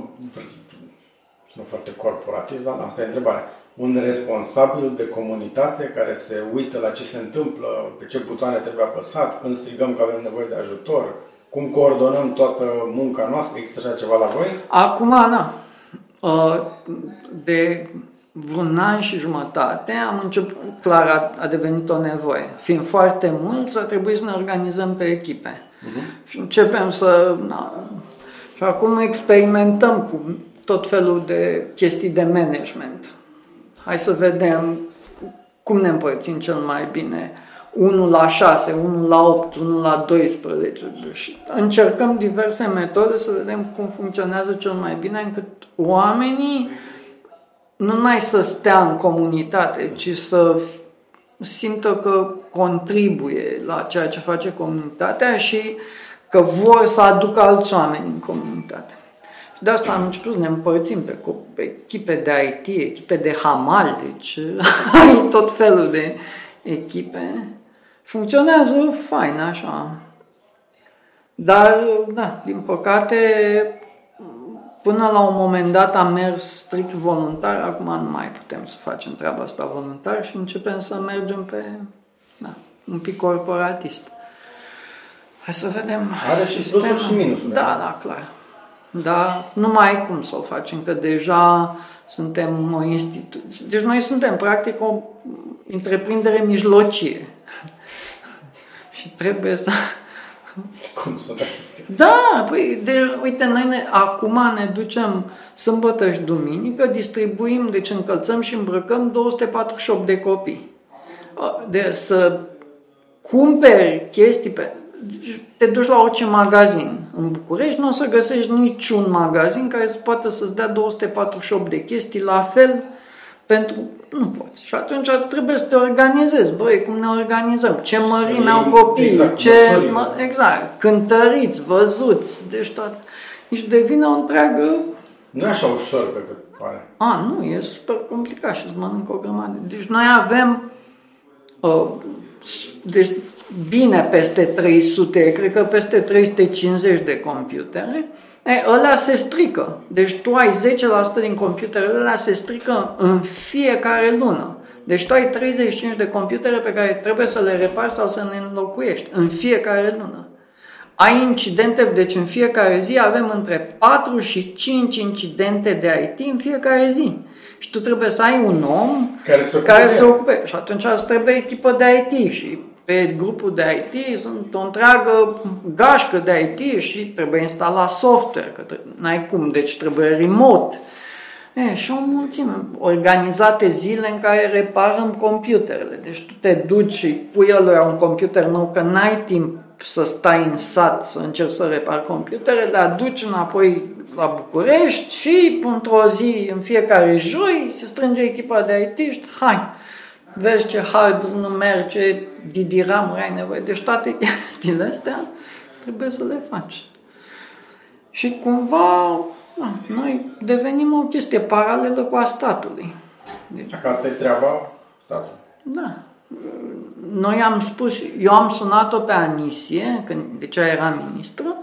nu foarte corporatist, dar asta e întrebare, un responsabil de comunitate care se uită la ce se întâmplă, pe ce butoane trebuie apăsat, când strigăm că avem nevoie de ajutor, cum coordonăm toată munca noastră, există așa ceva la voi? Acum, da. Uh, de vreun an și jumătate am început, clar a, a devenit o nevoie. Fiind foarte mulți, a trebuit să ne organizăm pe echipe. Uh-huh. Și începem să... Na, și acum experimentăm cu tot felul de chestii de management. Hai să vedem cum ne împărțim cel mai bine. 1 la 6, 1 la 8, 1 la 12. Și încercăm diverse metode să vedem cum funcționează cel mai bine încât oamenii nu numai să stea în comunitate, ci să simtă că contribuie la ceea ce face comunitatea și că vor să aducă alți oameni în comunitate. Și de asta am început să ne împărțim pe, pe echipe de IT, echipe de hamal, deci ai tot felul de echipe. Funcționează fain așa. Dar, da, din păcate, până la un moment dat am mers strict voluntar, acum nu mai putem să facem treaba asta voluntar și începem să mergem pe, da, un pic corporatist. Hai să vedem. Are și plusuri și minusuri. Da, da, clar. Da, nu mai ai cum să o facem, că deja suntem o instituție. Deci noi suntem practic o întreprindere mijlocie. și trebuie să... Cum să Da, păi, de, uite, noi ne, acum ne ducem sâmbătă și duminică, distribuim, deci încălțăm și îmbrăcăm 248 de copii. De să cumperi chestii pe te duci la orice magazin în București, nu o să găsești niciun magazin care să poată să-ți dea 248 de chestii la fel pentru... Nu poți. Și atunci trebuie să te organizezi. Băi, cum ne organizăm? Ce mărime au copiii? Exact, ce... Mă, exact. Cântăriți, văzuți, deci toate. Deci devine o întreagă... Nu e așa ușor pe cât pare. A, nu, e super complicat și îți mănâncă o grămadă. Deci noi avem... Uh, deci bine peste 300, cred că peste 350 de computere, e, ăla se strică. Deci tu ai 10% din computerele ăla se strică în fiecare lună. Deci tu ai 35 de computere pe care trebuie să le repari sau să le înlocuiești în fiecare lună. Ai incidente, deci în fiecare zi avem între 4 și 5 incidente de IT în fiecare zi. Și tu trebuie să ai un om care se ocupe. Care se ocupe. Și atunci îți trebuie echipă de IT și pe grupul de IT sunt o întreagă gașcă de IT și trebuie instalat software, că n-ai cum, deci trebuie remote. E, și o mulțime, organizate zile în care reparăm computerele. Deci tu te duci și pui lui un computer nou, că n-ai timp să stai în sat să încerci să repari computerele, le aduci înapoi la București și într-o zi, în fiecare joi, se strânge echipa de IT și hai, vezi ce hard nu merge, didiramuri ai nevoie. Deci toate chestiile astea trebuie să le faci. Și cumva da, noi devenim o chestie paralelă cu a statului. Deci, Dacă asta e treaba statului. Da. Noi am spus, eu am sunat-o pe Anisie, când, deci ea era ministră,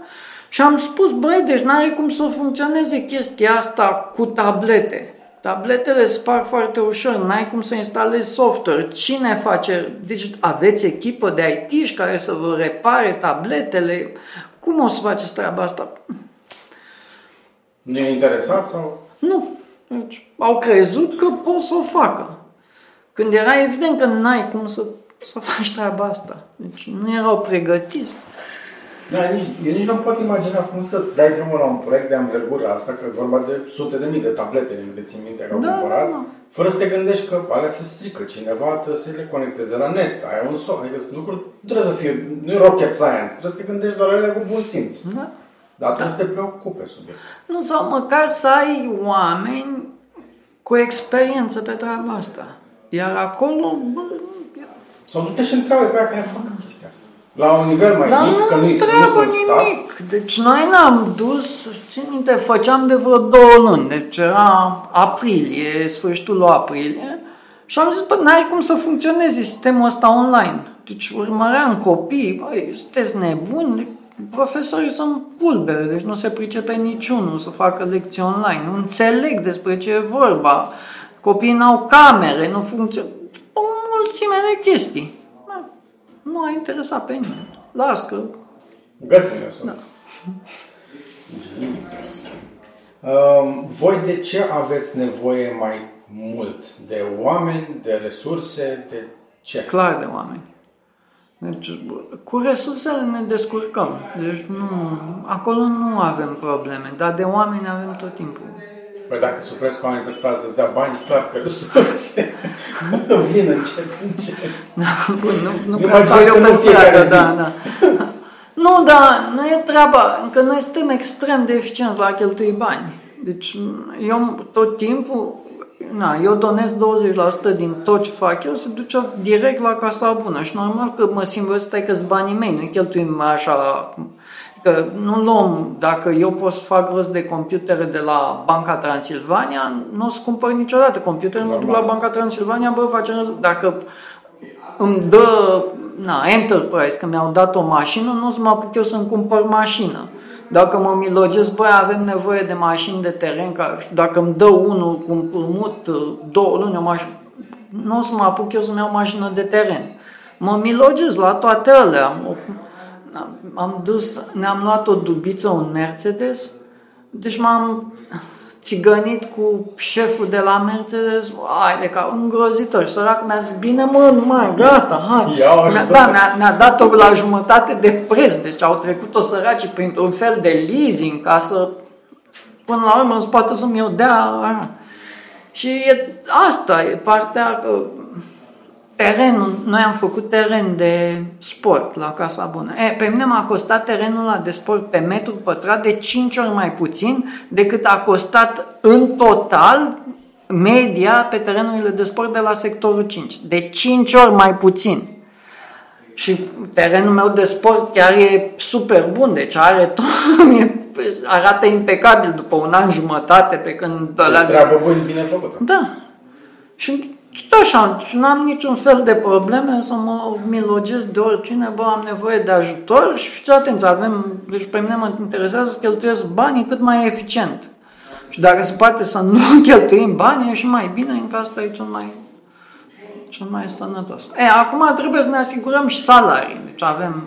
și am spus, băi, deci n-are cum să funcționeze chestia asta cu tablete. Tabletele spar foarte ușor, n-ai cum să instalezi software. Cine face? Deci aveți echipă de it care să vă repare tabletele? Cum o să faceți treaba asta? Nu e interesat sau? Nu. Deci, au crezut că pot să o facă. Când era evident că n-ai cum să, să faci treaba asta. Deci nu erau pregătiți. Da, nici, eu nici nu pot imagina cum să dai drumul la un proiect de învergură asta, că e vorba de sute de mii de tablete, din câte țin minte că au Da, cumpărat, da, da. fără să te gândești că alea se strică, cineva trebuie să le conecteze la net, ai un son, adică lucruri nu trebuie să fie, nu e rocket science, trebuie să te gândești doar la ele cu bun simț. Da. Dar trebuie să te preocupe subiect. Nu, sau măcar să ai oameni cu experiență pe treaba asta. Iar acolo, bă, Sau du-te și întreabă pe aia care fac chestia asta. La un nivel mai dar mic, că nu nu-i nu întreabă sunt stat. nimic. Deci noi n-am dus, țin minte, făceam de vreo două luni, deci era aprilie, sfârșitul lui aprilie, și am zis, bă, n-are cum să funcționeze sistemul ăsta online. Deci urmăream copii, băi, sunteți nebuni, profesorii sunt pulbere, deci nu se pricepe niciunul să facă lecții online, nu înțeleg despre ce e vorba, copiii n-au camere, nu funcționează, o mulțime de chestii. Da, Nu a interesat pe nimeni. Las că Găsim eu soluție. Um, voi de ce aveți nevoie mai mult? De oameni, de resurse, de ce? clar de oameni. Deci, cu resursele ne descurcăm. Deci nu, acolo nu avem probleme, dar de oameni avem tot timpul. Păi dacă se opresc oameni pe stradă să dea bani, clar că resurse vin încet, încet. Bun, nu, nu Eu prea mai stau trăiesc eu în pe fiecare stradă, zi. da, da. Nu, dar nu e treaba, încă noi suntem extrem de eficienți la a cheltui bani. Deci eu tot timpul, na, eu donez 20% din tot ce fac eu, se duce direct la casa bună și normal că mă simt că stai că banii mei, nu cheltuim așa Că nu luăm, dacă eu pot să fac rost de computere de la Banca Transilvania, nu o să cumpăr niciodată computere, mă duc la Banca Transilvania, bă, facem rost. Dacă îmi dă na, Enterprise, că mi-au dat o mașină, nu o să mă apuc eu să-mi cumpăr mașină. Dacă mă milogesc, băi, avem nevoie de mașini de teren, ca, dacă îmi dă unul cu un împrumut două luni o mașină, nu o să mă apuc eu să-mi iau mașină de teren. Mă milogesc la toate alea. Am, am dus, ne-am luat o dubiță, un Mercedes, deci m-am țigănit cu șeful de la Mercedes, ai de ca îngrozitor, sărac mi-a zis, bine mă, nu mai, gata, hai. Ia mi-a, da, mi-a, mi-a dat-o la jumătate de preț, deci au trecut-o săracii printr-un fel de leasing ca să, până la urmă, îți poate să-mi o dea. Aia. Și e, asta e partea că terenul, noi am făcut teren de sport la Casa Bună. E, pe mine m-a costat terenul ăla de sport pe metru pătrat de 5 ori mai puțin decât a costat în total media pe terenurile de sport de la sectorul 5. De 5 ori mai puțin. Și terenul meu de sport chiar e super bun, deci are tot, arată impecabil după un an jumătate pe când... Deci treabă bună, bine făcută. Da. Și tot așa, nu am niciun fel de probleme să mă milogesc de oricine, bă, am nevoie de ajutor și fiți atenți, avem, deci pe mine mă interesează să cheltuiesc banii cât mai eficient. Și dacă se poate să nu cheltuim bani, e și mai bine, încă asta e cel mai, cel mai sănătos. E, acum trebuie să ne asigurăm și salarii. Deci avem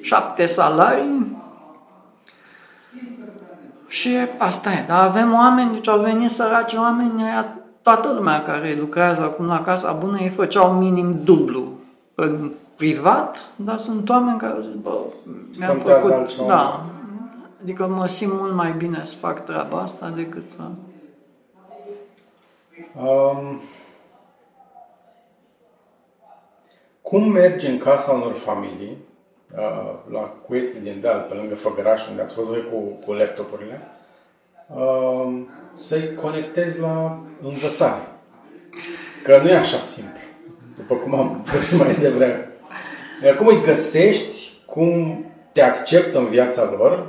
șapte salarii și asta e. Dar avem oameni, deci au venit săraci oameni, aia toată lumea care lucrează acum la Casa Bună, ei făceau minim dublu. În privat, dar sunt oameni care au zis, bă, mi-am Contează făcut, altceva. da, adică mă simt mult mai bine să fac treaba asta decât să... Um, cum merge în casa unor familii, uh, la cuieții din deal, pe lângă Făgăraș, unde ați fost voi cu, cu laptopurile, uh, să-i conectezi la învățare? Că nu e așa simplu, după cum am vorbit mai devreme. Iar cum îi găsești, cum te acceptă în viața lor,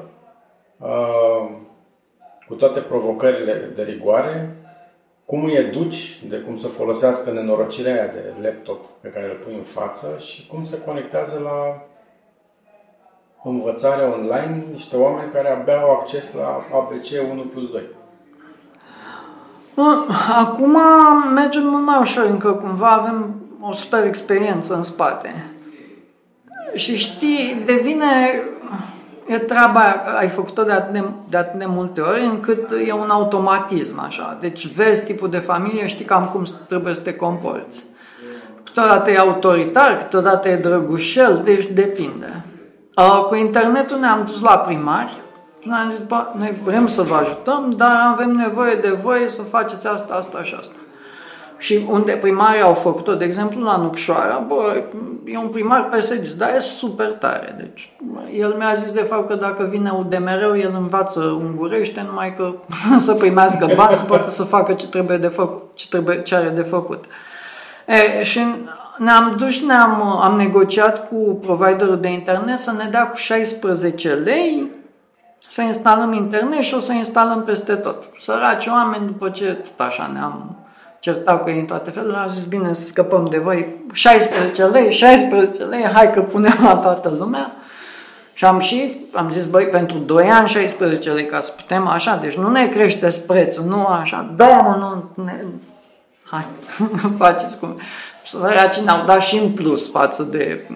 uh, cu toate provocările de rigoare, cum îi educi de cum să folosească nenorocirea aia de laptop pe care îl pui în față și cum se conectează la învățare online niște oameni care abia au acces la ABC 1 plus 2. Acum mergem mult mai ușor, încă cumva avem o super experiență în spate. Și știi, devine, e treaba, ai făcut-o de atât de, de atât de multe ori, încât e un automatism așa. Deci vezi tipul de familie, știi cam cum trebuie să te comporți. Câteodată e autoritar, câteodată e drăgușel, deci depinde. Uh, cu internetul ne-am dus la primari și ne-am zis, bă, noi vrem să vă ajutăm, dar avem nevoie de voi să faceți asta, asta și asta. Și unde primarii au făcut-o, de exemplu, la Nucșoara, bă, e un primar PSD, dar e super tare. Deci, el mi-a zis de fapt că dacă vine UDMR, el învață ungurește, numai că să primească bani, să poată să facă ce trebuie de făcut, ce, trebuie, ce are de făcut. E, și ne-am dus, ne-am am negociat cu providerul de internet să ne dea cu 16 lei să instalăm internet și o să instalăm peste tot. Săraci oameni, după ce tot așa ne-am certau că e în toate felurile, am zis bine să scăpăm de voi 16 lei, 16 lei, hai că punem la toată lumea. Și am și, am zis, băi, pentru 2 ani 16 lei ca să putem așa, deci nu ne creșteți prețul, nu așa, da, mă, nu, ne, hai, faceți cum. Săracii ne-au dat și în plus față de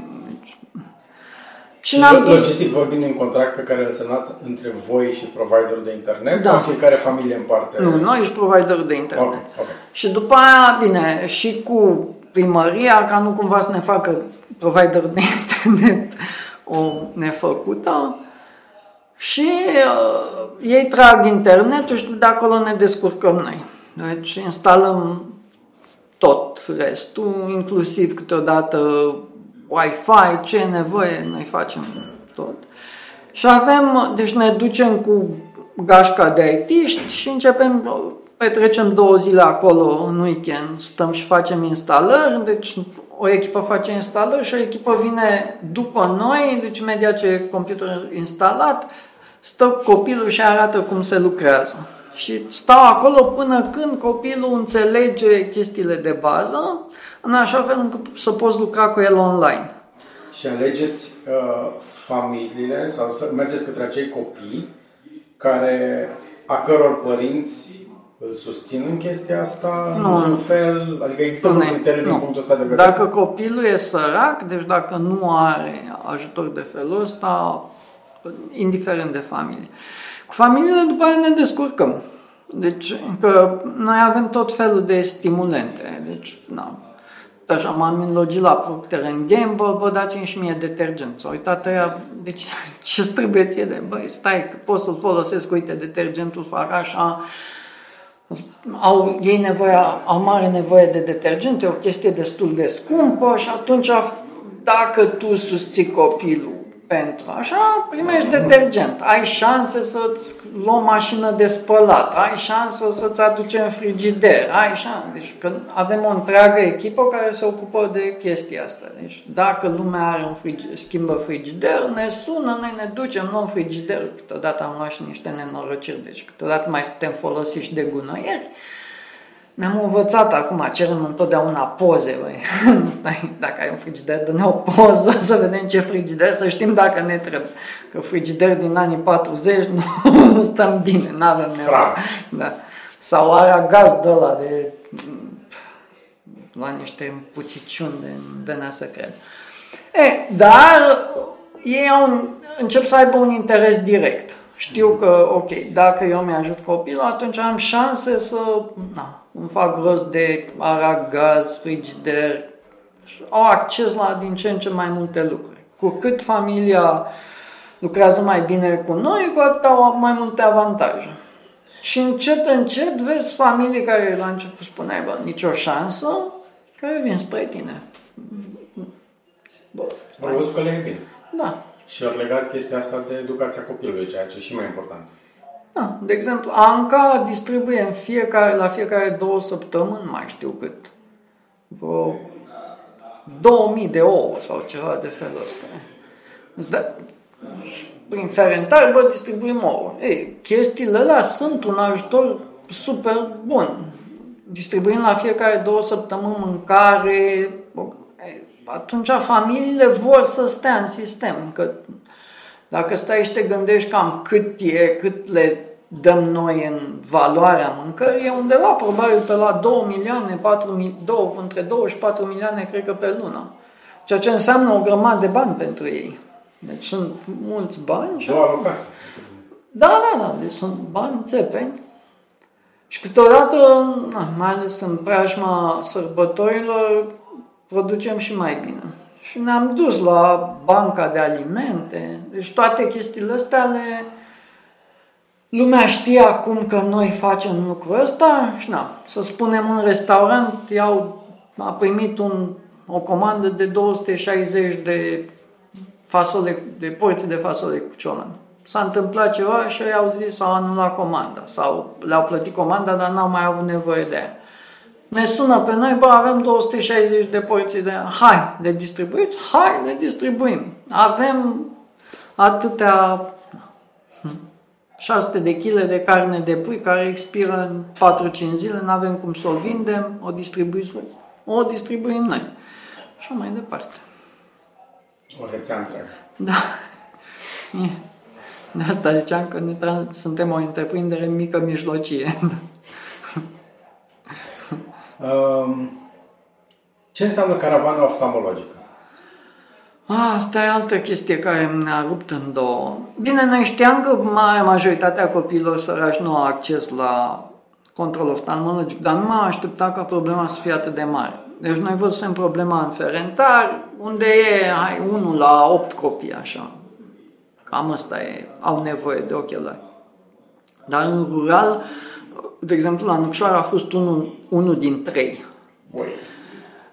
și n-am Logistic vorbind în contract pe care îl semnați între voi și providerul de internet da. sau fiecare familie în parte? Nu, noi și providerul de internet. Okay, okay. Și după aia, bine, și cu primăria, ca nu cumva să ne facă providerul de internet o nefăcută. Și uh, ei trag internetul și de acolo ne descurcăm noi. Deci instalăm tot restul, inclusiv câteodată Wi-Fi, ce e nevoie, noi facem tot. Și avem, deci ne ducem cu gașca de it și începem, petrecem două zile acolo în weekend, stăm și facem instalări, deci o echipă face instalări și o echipă vine după noi, deci imediat ce e computerul instalat, stă copilul și arată cum se lucrează. Și stau acolo până când copilul înțelege chestiile de bază, în așa fel încât să poți lucra cu el online. Și alegeți uh, familiile sau să mergeți către acei copii care, a căror părinți îl susțin în chestia asta nu. în fel? Adică există un criteriu din punctul ăsta de vedere? Dacă copilul e sărac, deci dacă nu are ajutor de felul ăsta, indiferent de familie. Cu familiile după aia ne descurcăm. Deci, că noi avem tot felul de stimulente. Deci, na, așa, m-am înlogit la Procter Gamble, bă, dați-mi și mie detergent. S-a uitat ăia, deci ce trebuie ție de, băi, stai, că pot să-l folosesc, uite, detergentul fac așa, au ei nevoie, au mare nevoie de detergent, e o chestie destul de scumpă și atunci dacă tu susții copilul pentru așa, primești detergent. Ai șanse să-ți luăm mașină de spălat, ai șansă să-ți aducem frigider, ai șansă. Deci că avem o întreagă echipă care se ocupă de chestia asta. Deci dacă lumea are un frigider, schimbă frigider, ne sună, noi ne ducem, luăm frigider. Câteodată am luat și niște nenorociri, deci câteodată mai suntem folosiți de gunoieri. Ne-am învățat acum, cerem întotdeauna poze, băi. Stai, dacă ai un frigider, dă-ne o poză să vedem ce frigider, să știm dacă ne trebuie. Că frigider din anii 40 nu stăm bine, nu avem nevoie. Da. Sau are gaz de ăla de la niște puțiciuni de venea să cred. E, dar ei au, încep să aibă un interes direct. Știu că, ok, dacă eu mi-ajut copilul, atunci am șanse să, na, îmi fac rost de arag, gaz, frigider, au acces la din ce în ce mai multe lucruri. Cu cât familia lucrează mai bine cu noi, cu atât au mai multe avantaje. Și încet, încet vezi familii care la început spuneai, bă, nicio șansă, care vin spre tine. Bă, Au văzut că le bine. Da. Și au legat chestia asta de educația copilului, ceea ce e și mai important. Da, de exemplu, Anca distribuie în fiecare, la fiecare două săptămâni, mai știu cât, vreo 2000 de ouă sau ceva de felul ăsta. Da, prin ferentare, bă, distribuim ouă. Ei, chestiile alea sunt un ajutor super bun. Distribuim la fiecare două săptămâni mâncare, atunci familiile vor să stea în sistem, că dacă stai și te gândești cam cât e, cât le dăm noi în valoarea mâncării, e undeva probabil pe la 2 milioane, 4, 2, între 2 și 4 milioane, cred că pe lună. Ceea ce înseamnă o grămadă de bani pentru ei. Deci sunt mulți bani. Și... Două alocații. Da, da, da. Deci sunt bani țepeni. Și câteodată, na, mai ales în preajma sărbătorilor, producem și mai bine. Și ne-am dus la banca de alimente. Deci toate chestiile astea le... Lumea știe acum că noi facem lucrul ăsta și na, să spunem un restaurant iau, a primit un, o comandă de 260 de fasole, de porții de fasole cu ciolan. S-a întâmplat ceva și ei au zis să anulat comanda sau le-au plătit comanda, dar n-au mai avut nevoie de ea. Ne sună pe noi, bă, avem 260 de porții de hai, le distribuiți? Hai, le distribuim. Avem atâtea 600 de kg de carne de pui care expiră în 4-5 zile, nu avem cum să o vindem, o distribuim, o distribuim noi. Și mai departe. O rețea întreagă. Da. De asta ziceam că ne tra- suntem o întreprindere mică, mijlocie. Um, ce înseamnă caravana oftalmologică? Asta e altă chestie care ne-a rupt în două. Bine, noi știam că marea majoritatea copiilor sărași nu au acces la control oftalmologic, dar nu m-am așteptat ca problema să fie atât de mare. Deci noi văzusem problema în Ferentar, unde e hai, 1 la 8 copii, așa. Cam asta e, au nevoie de ochelari. Dar în rural, de exemplu, la Nucșoara a fost unul, unul din trei. Ui.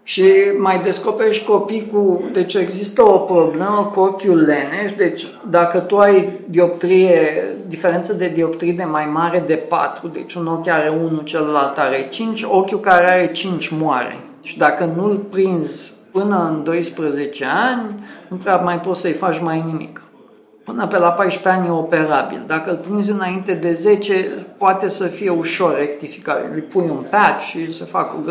Și mai descoperi și copii cu... Deci există o problemă cu ochiul leneș, deci dacă tu ai dioptrie, diferență de dioptrie de mai mare de 4, deci un ochi are 1, celălalt are 5, ochiul care are 5 moare. Și dacă nu-l prinzi până în 12 ani, nu prea mai poți să-i faci mai nimic. Până pe la 14 ani e operabil. Dacă îl prinzi înainte de 10, poate să fie ușor rectificat. Îi pui un patch și se fac o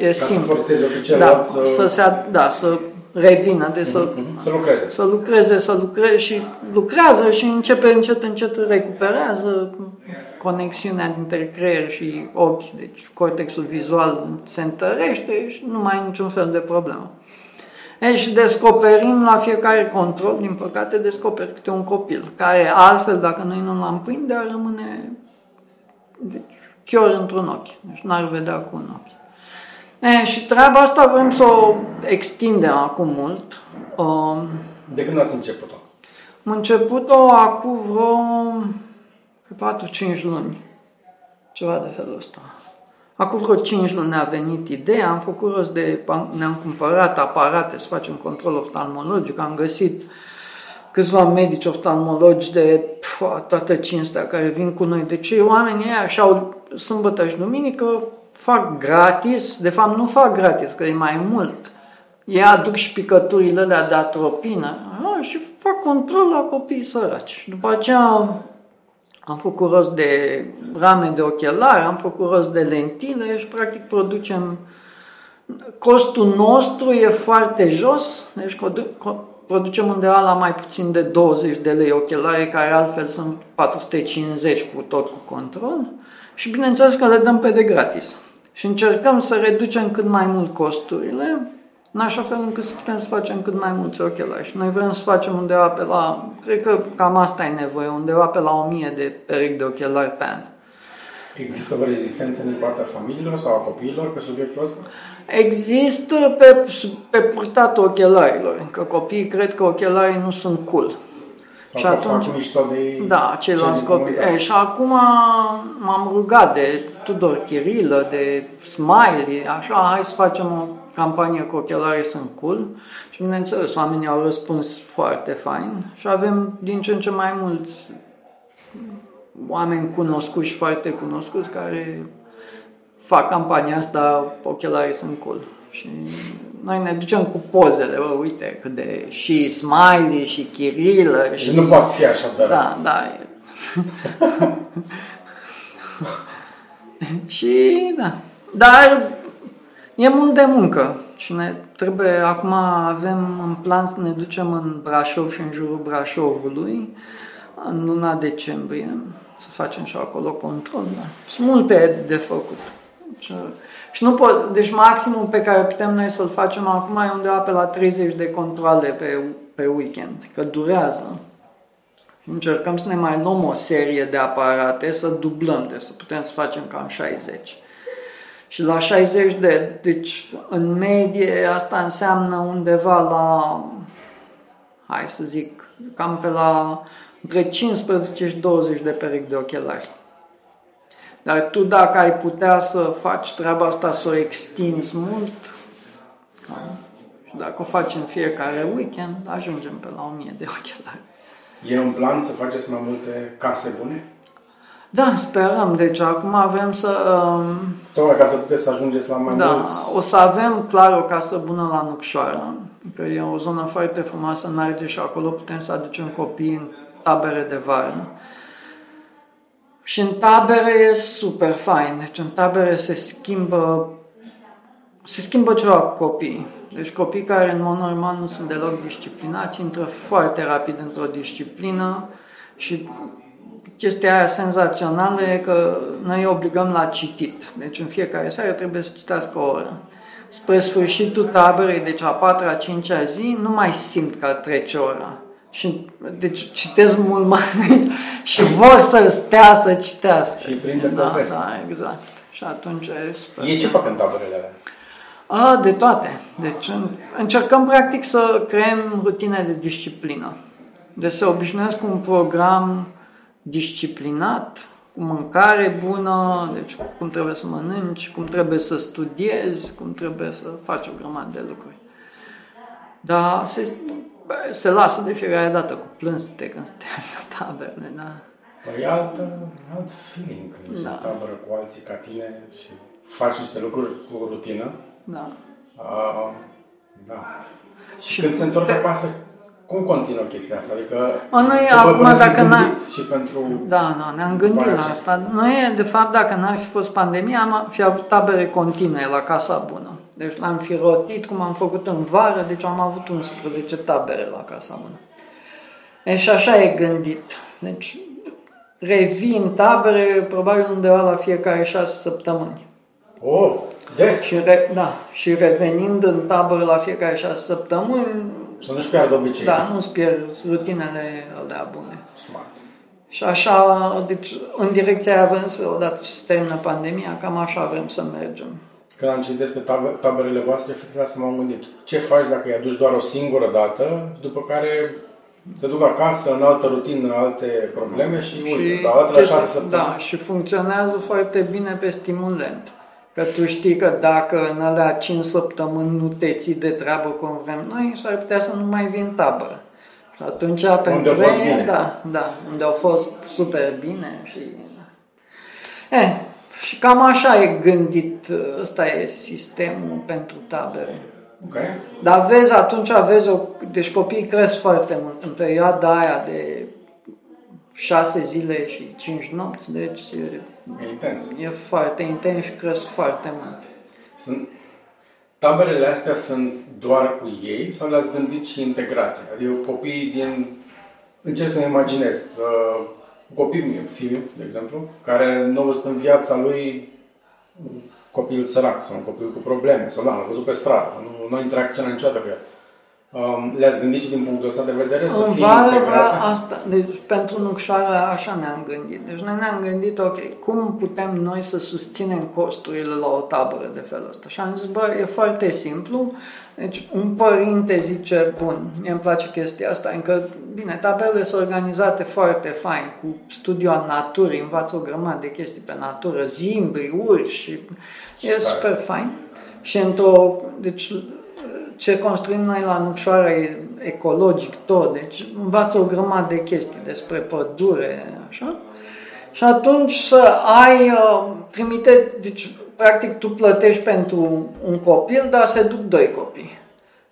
E Ca simplu. să forțezi ochiul Da, celălalt să... să, Să se, ad- da, să revină, de să, Mhm, să lucreze. să lucreze, să lucreze și lucrează și începe încet, încet recuperează conexiunea dintre creier și ochi, deci cortexul vizual se întărește și nu mai ai niciun fel de problemă. E, și descoperim la fiecare control, din păcate, descoperi câte un copil, care altfel, dacă noi nu l-am prinde, ar rămâne deci, chior într-un ochi, deci n-ar vedea cu un ochi. E, și treaba asta vrem să o extindem acum mult. Um, De când ați început-o? am început-o acum vreo 4-5 luni, ceva de felul ăsta. Acum vreo 5 luni ne-a venit ideea, am făcut rost de, ne-am cumpărat aparate să facem control oftalmologic, am găsit câțiva medici oftalmologi de pf, toată cinstea care vin cu noi. Deci oamenii ăia și-au sâmbătă și duminică, fac gratis, de fapt nu fac gratis, că e mai mult. Ei aduc și picăturile alea de atropină aha, și fac control la copiii săraci. Și după aceea am făcut rost de rame de ochelari, am făcut rost de lentile și practic producem... Costul nostru e foarte jos, deci producem undeva la mai puțin de 20 de lei ochelari, care altfel sunt 450 cu tot cu control. Și bineînțeles că le dăm pe de gratis. Și încercăm să reducem cât mai mult costurile, în așa fel încât să putem să facem cât mai mulți ochelari. Și noi vrem să facem undeva pe la, cred că cam asta e nevoie, undeva pe la 1000 de perechi de ochelari pe an. Există o rezistență din partea familiilor sau a copiilor pe subiectul ăsta? Există pe, pe purtatul ochelarilor, că copiii cred că ochelarii nu sunt cool. Sau și atunci, fac mișto de ei, Da, ceilalți copii. E, și acum m-am rugat de Tudor Chirilă, de Smiley, așa, hai să facem o campanie cu ochelarii sunt cool. Și bineînțeles, oamenii au răspuns foarte fain și avem din ce în ce mai mulți oameni cunoscuți și foarte cunoscuți care fac campania asta, ochelarii sunt cool. Și noi ne ducem cu pozele, bă, uite, cât de și Smiley și Chirilă. Și nu poate fi așa, dar... Da, da. și da. Dar e mult de muncă și ne trebuie, acum avem în plan să ne ducem în Brașov și în jurul Brașovului în luna decembrie să facem și acolo control. Da. Sunt multe de făcut. Deci, și nu pot, deci maximul pe care putem noi să-l facem acum e undeva pe la 30 de controle pe, pe weekend, că durează. Încercăm să ne mai luăm o serie de aparate, să dublăm, de să putem să facem cam 60. Și la 60 de, deci în medie asta înseamnă undeva la, hai să zic, cam pe la între 15 și 20 de perechi de ochelari. Dar tu dacă ai putea să faci treaba asta, să o extinzi mult, da? și dacă o faci în fiecare weekend, ajungem pe la 1000 de ochelari. E un plan să faceți mai multe case bune? Da, sperăm. Deci acum avem să... Um, Tocmai ca să puteți să ajungeți la mai da, mulți. o să avem clar o casă bună la Nucșoara, că e o zonă foarte frumoasă în Argeș și acolo putem să aducem copii în tabere de vară. Și în tabere e super fain. Deci în tabere se schimbă se schimbă ceva cu copiii. Deci copii care în mod normal nu sunt deloc disciplinați, intră foarte rapid într-o disciplină și chestia aia senzațională e că noi îi obligăm la citit. Deci în fiecare seară trebuie să citească o oră. Spre sfârșitul taberei, deci a patra, a cincea zi, nu mai simt că trece ora. Și, deci citesc mult mai deci, și vor să stea să citească. Și prinde da, poveste. da, exact. Și atunci e super. Ei ce fac în taberele alea? A, de toate. Deci în- încercăm practic să creăm rutine de disciplină. Deci se obișnuiesc cu un program disciplinat, cu mâncare bună, deci cum trebuie să mănânci, cum trebuie să studiezi, cum trebuie să faci o grămadă de lucruri. Dar se, se lasă de fiecare dată cu plânsete când suntem în taberne, da. Păi e alt, alt feeling când ești Da. în tabără cu alții ca tine și faci niște lucruri cu rutină. Da. Uh, da. Și, Și când se întorc te- acasă, cum continuă chestia asta? Adică O, noi după acum, până dacă sunt n-ai- gândiți și pentru... Da, da, ne-am gândit După la aceea. asta. Noi, de fapt, dacă n-ar fi fost pandemia, am fi avut tabere continue la Casa Bună. Deci l-am fi rotit cum am făcut în vară, deci am avut 11 tabere la Casa Bună. E, și așa e gândit. Deci revii în tabere probabil undeva la fiecare șase săptămâni. Oh, des! Și, re, da, și revenind în tabără la fiecare șase săptămâni, Să nu-și piardă obiceiul. da, nu-ți pierzi rutinele alea bune. Smart. Și așa, deci în direcția aia vrem să, odată ce se termină pandemia, cam așa vrem să mergem. Când am citit despre tab- taberele voastre, fix la asta m-am gândit. Ce faci dacă îi aduci doar o singură dată, după care se duc acasă, în altă rutină, alte probleme și, uite, la dată la chestia- șase săptămâni. Da, și funcționează foarte bine pe stimulent. Că tu știi că dacă în alea 5 săptămâni nu te ții de treabă cum vrem noi, s-ar putea să nu mai vin tabără. Și atunci pentru au fost ei, bine. da, da, unde au fost super bine și... Da. Eh, și cam așa e gândit, ăsta e sistemul pentru tabere. Ok? Dar vezi, atunci vezi, o, deci copiii cresc foarte mult în perioada aia de șase zile și cinci nopți, deci e, E intens. e foarte intens și cresc foarte mult. Sunt, taberele astea sunt doar cu ei sau le-ați gândit și integrate? Adică copiii din... Încerc să-mi imaginez. Uh, un copil, un fiu, de exemplu, care nu a văzut în viața lui un copil sărac sau un copil cu probleme sau da, l-a văzut pe stradă, nu, nu a interacționat niciodată cu el. Um, le-ați gândit și din punctul ăsta de vedere să În fie vară integrate? asta, deci pentru Nucșoara așa ne-am gândit. Deci noi ne-am gândit, ok, cum putem noi să susținem costurile la o tabără de felul ăsta? Și am zis, bă, e foarte simplu. Deci un părinte zice, bun, mie îmi place chestia asta, încă, bine, tabelele sunt organizate foarte fain, cu studiu al naturii, învață o grămadă de chestii pe natură, zimbri, urși, și e Super. super fain. Și într-o, deci ce construim noi la Nucșoara e ecologic tot, deci învață o grămadă de chestii despre pădure, așa. Și atunci să ai, uh, trimite, deci practic tu plătești pentru un copil, dar se duc doi copii.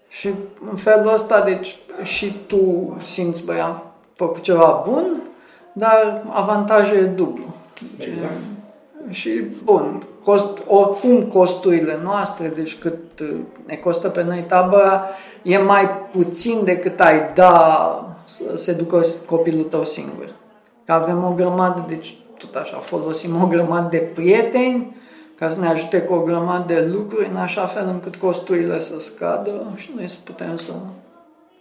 Și în felul ăsta, deci și tu simți, băi, am făcut ceva bun, dar avantajul e dublu. Deci, Exact. și bun, cost, oricum costurile noastre, deci cât uh, ne costă pe noi tabăra, e mai puțin decât ai da să se ducă copilul tău singur. Că avem o grămadă, deci tot așa, folosim o grămadă de prieteni ca să ne ajute cu o grămadă de lucruri, în așa fel încât costurile să scadă și noi să putem să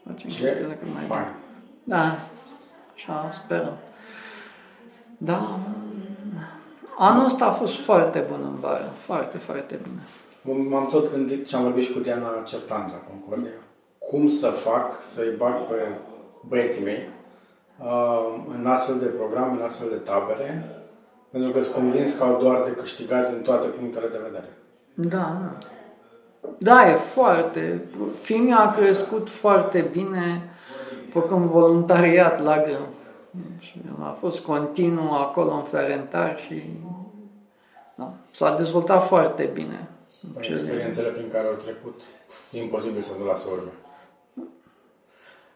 facem Ce chestiile cât mai bine. fain. Da, așa sperăm. Da, Anul ăsta a fost foarte bun în vară, foarte, foarte bine. M-am tot gândit și am vorbit și cu Diana Certan la Concordia. Cum să fac să-i bag pe băieții mei uh, în astfel de programe, în astfel de tabere, pentru că sunt convins că au doar de câștigat din toate punctele de vedere. Da, da. Da, e foarte. Fiul a crescut foarte bine, făcând voluntariat la greu. Și a fost continuu acolo în Ferentar și da, s-a dezvoltat foarte bine. Păi, experiențele prin care au trecut, e imposibil să nu lasă urme.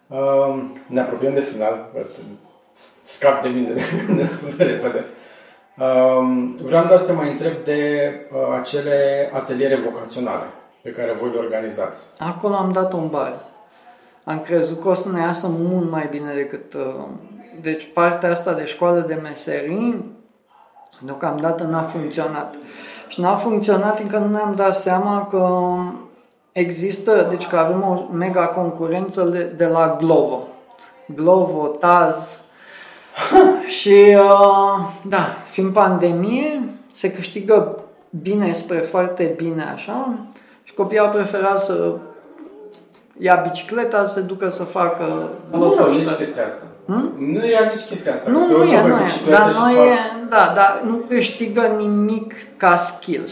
Uh, ne apropiem de final, scap de mine destul de repede. Uh, vreau doar să te mai întreb de uh, acele ateliere vocaționale pe care voi le organizați. Acolo am dat un bar. Am crezut că o să ne iasă mult mai bine decât... Uh, deci partea asta de școală de meserii deocamdată n-a funcționat. Și n-a funcționat încă nu ne-am dat seama că există, deci că avem o mega concurență de, de la Glovo. Glovo, Taz. și uh, da, fiind pandemie, se câștigă bine spre foarte bine așa și copiii au preferat să ia bicicleta, să se ducă să facă blocul Nu nici chestia asta. Hmm? Nu era nici chestia asta. Nu, nu e, nu e. Dar nu e, da, dar nu câștigă nimic ca skill.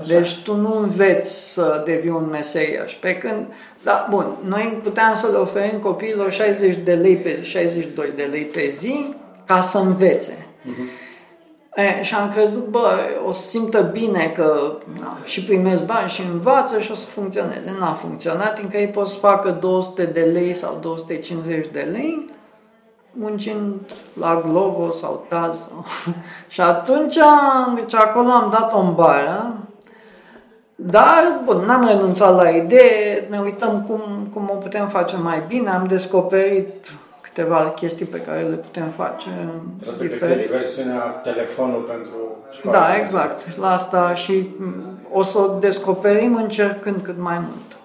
Așa. Deci tu nu înveți să devii un meseriaș. Pe când, da, bun, noi puteam să le oferim copiilor 60 de lei pe zi, 62 de lei pe zi ca să învețe. Uh-huh. E, și am crezut, bă, o să simtă bine că na, și primesc bani și învață și o să funcționeze. N-a funcționat, încă ei pot să facă 200 de lei sau 250 de lei muncind la Glovo sau Taz. Sau... și atunci, deci acolo am dat o bară, dar, bun, n-am renunțat la idee, ne uităm cum, cum o putem face mai bine, am descoperit câteva chestii pe care le putem face Trebuie diferit. să găsiți versiunea telefonul pentru școală. Da, exact. La asta și o să o descoperim încercând cât mai mult.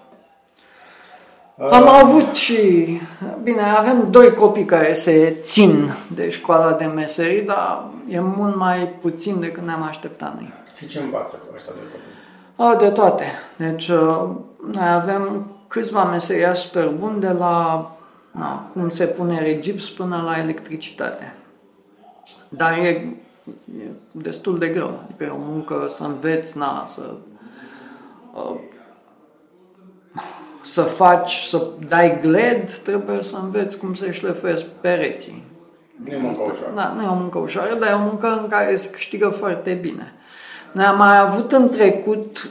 Uh. Am avut și, bine, avem doi copii care se țin de școala de meserii, dar e mult mai puțin decât ne-am așteptat noi. Și ce învață cu ăștia de copii? A, de toate. Deci, uh, noi avem câțiva meseria super buni de la na, cum se pune regips până la electricitate. Dar e, e destul de greu. Adică e o muncă să înveți, na, să uh, să faci, să dai gled, trebuie să înveți cum să șlefezi pereții. Nu e o muncă ușoară. Da, nu e o muncă ușoară, dar e o muncă în care se câștigă foarte bine. Noi am mai avut în trecut,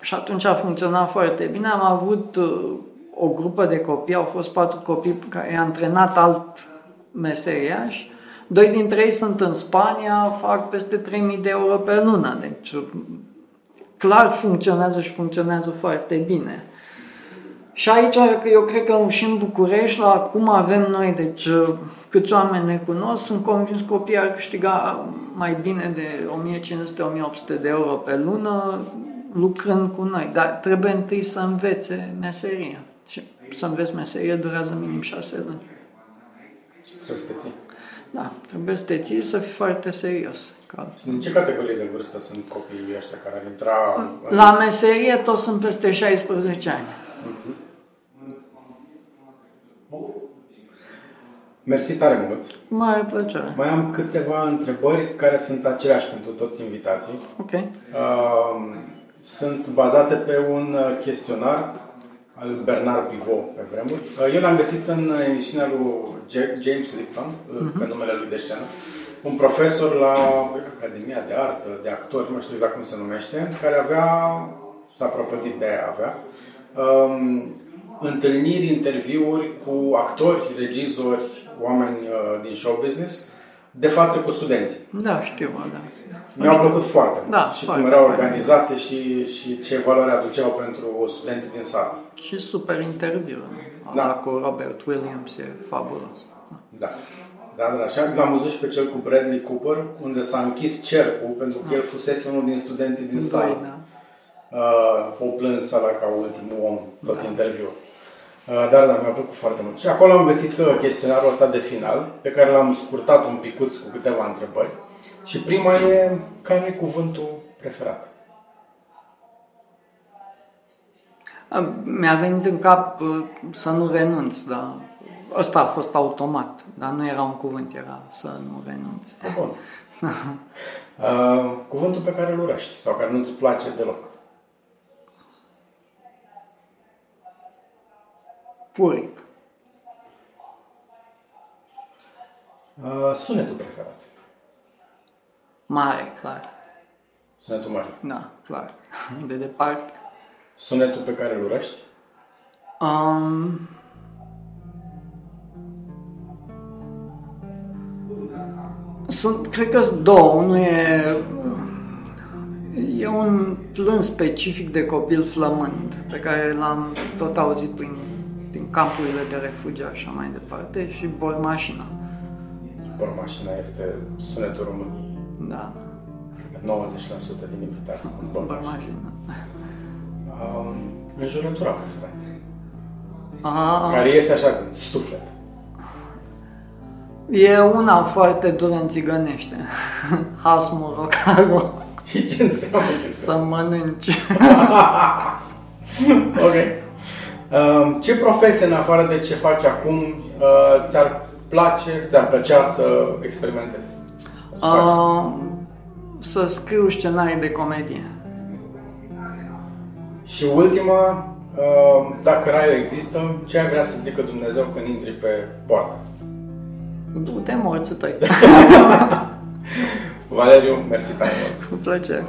și atunci a funcționat foarte bine, am avut uh, o grupă de copii, au fost patru copii care i-a antrenat alt meseriaș. Doi dintre ei sunt în Spania, fac peste 3000 de euro pe lună, deci uh, clar funcționează și funcționează foarte bine. Și aici, eu cred că și în București, la cum avem noi, deci uh, câți oameni ne cunosc, sunt convins că copiii ar câștiga mai bine de 1500-1800 de euro pe lună lucrând cu noi. Dar trebuie întâi să învețe meseria. Și să înveți meserie durează minim șase luni. Trebuie să te ții. Da, trebuie să te ții să fii foarte serios. Ca... În ce categorie de vârstă sunt copiii ăștia care ar intra? La meserie toți sunt peste 16 ani. Uh-huh. Mersi tare mult. Mare plăcere. Mai am câteva întrebări care sunt aceleași pentru toți invitații. Ok. Uh, sunt bazate pe un uh, chestionar al Bernard Pivot pe vremuri. Uh, eu l-am găsit în emisiunea lui James Lipton, uh-huh. pe numele lui de scenă, un profesor la Academia de Artă, de actori, nu știu exact cum se numește, care avea, s-a propătit de aia avea, um, întâlniri, interviuri cu actori, regizori, oameni uh, din show business, de față cu studenții. Da, știu, da. Mi-au plăcut foarte mult. Da, și cum erau organizate și, și ce valoare aduceau pentru studenții din sală. Și super interviu. Da. Cu Robert Williams e fabulos. Da. Da, da, așa l-am văzut și pe cel cu Bradley Cooper, unde s-a închis cercul, pentru că da. el fusese unul din studenții din sală. Da. Uh, o plâns sala ca ultimul om, tot da. interviul. Uh, dar da, mi-a plăcut foarte mult. Și acolo am găsit uh, chestionarul ăsta de final, pe care l-am scurtat un picuț cu câteva întrebări. Și prima e, care e cuvântul preferat? Mi-a venit în cap uh, să nu renunț, dar ăsta a fost automat, dar nu era un cuvânt, era să nu renunț. Bun. uh, cuvântul pe care îl urăști sau care nu-ți place deloc? Puric. Uh, sunetul preferat? Mare, clar. Sunetul mare? Da, clar. De departe. Sunetul pe care îl urăști? Um, sunt, cred că sunt două. Unul e, e un plâns specific de copil flămând, pe care l-am tot auzit prin, din campurile de refugi așa mai departe, și bormașina. Bormașina este sunetul României. Da. 90% din invitații cu bormașina. Bormașina. Um, înjurătura preferată. A, Care iese așa din suflet. e una foarte dură în țigănește. Hasmurocaro. Și ce înseamnă chestia? Să mănânci. ok. Um, ce profesie, în afară de ce faci acum, uh, ți-ar place, ți-ar plăcea să experimentezi? Să faci? Uh, să scriu scenarii de comedie. Și ultima, uh, dacă raiul există, ce ai vrea să zică Dumnezeu când intri pe poartă? Du-te morți tăi. Valeriu, mersi tare mult! Cu plăcere.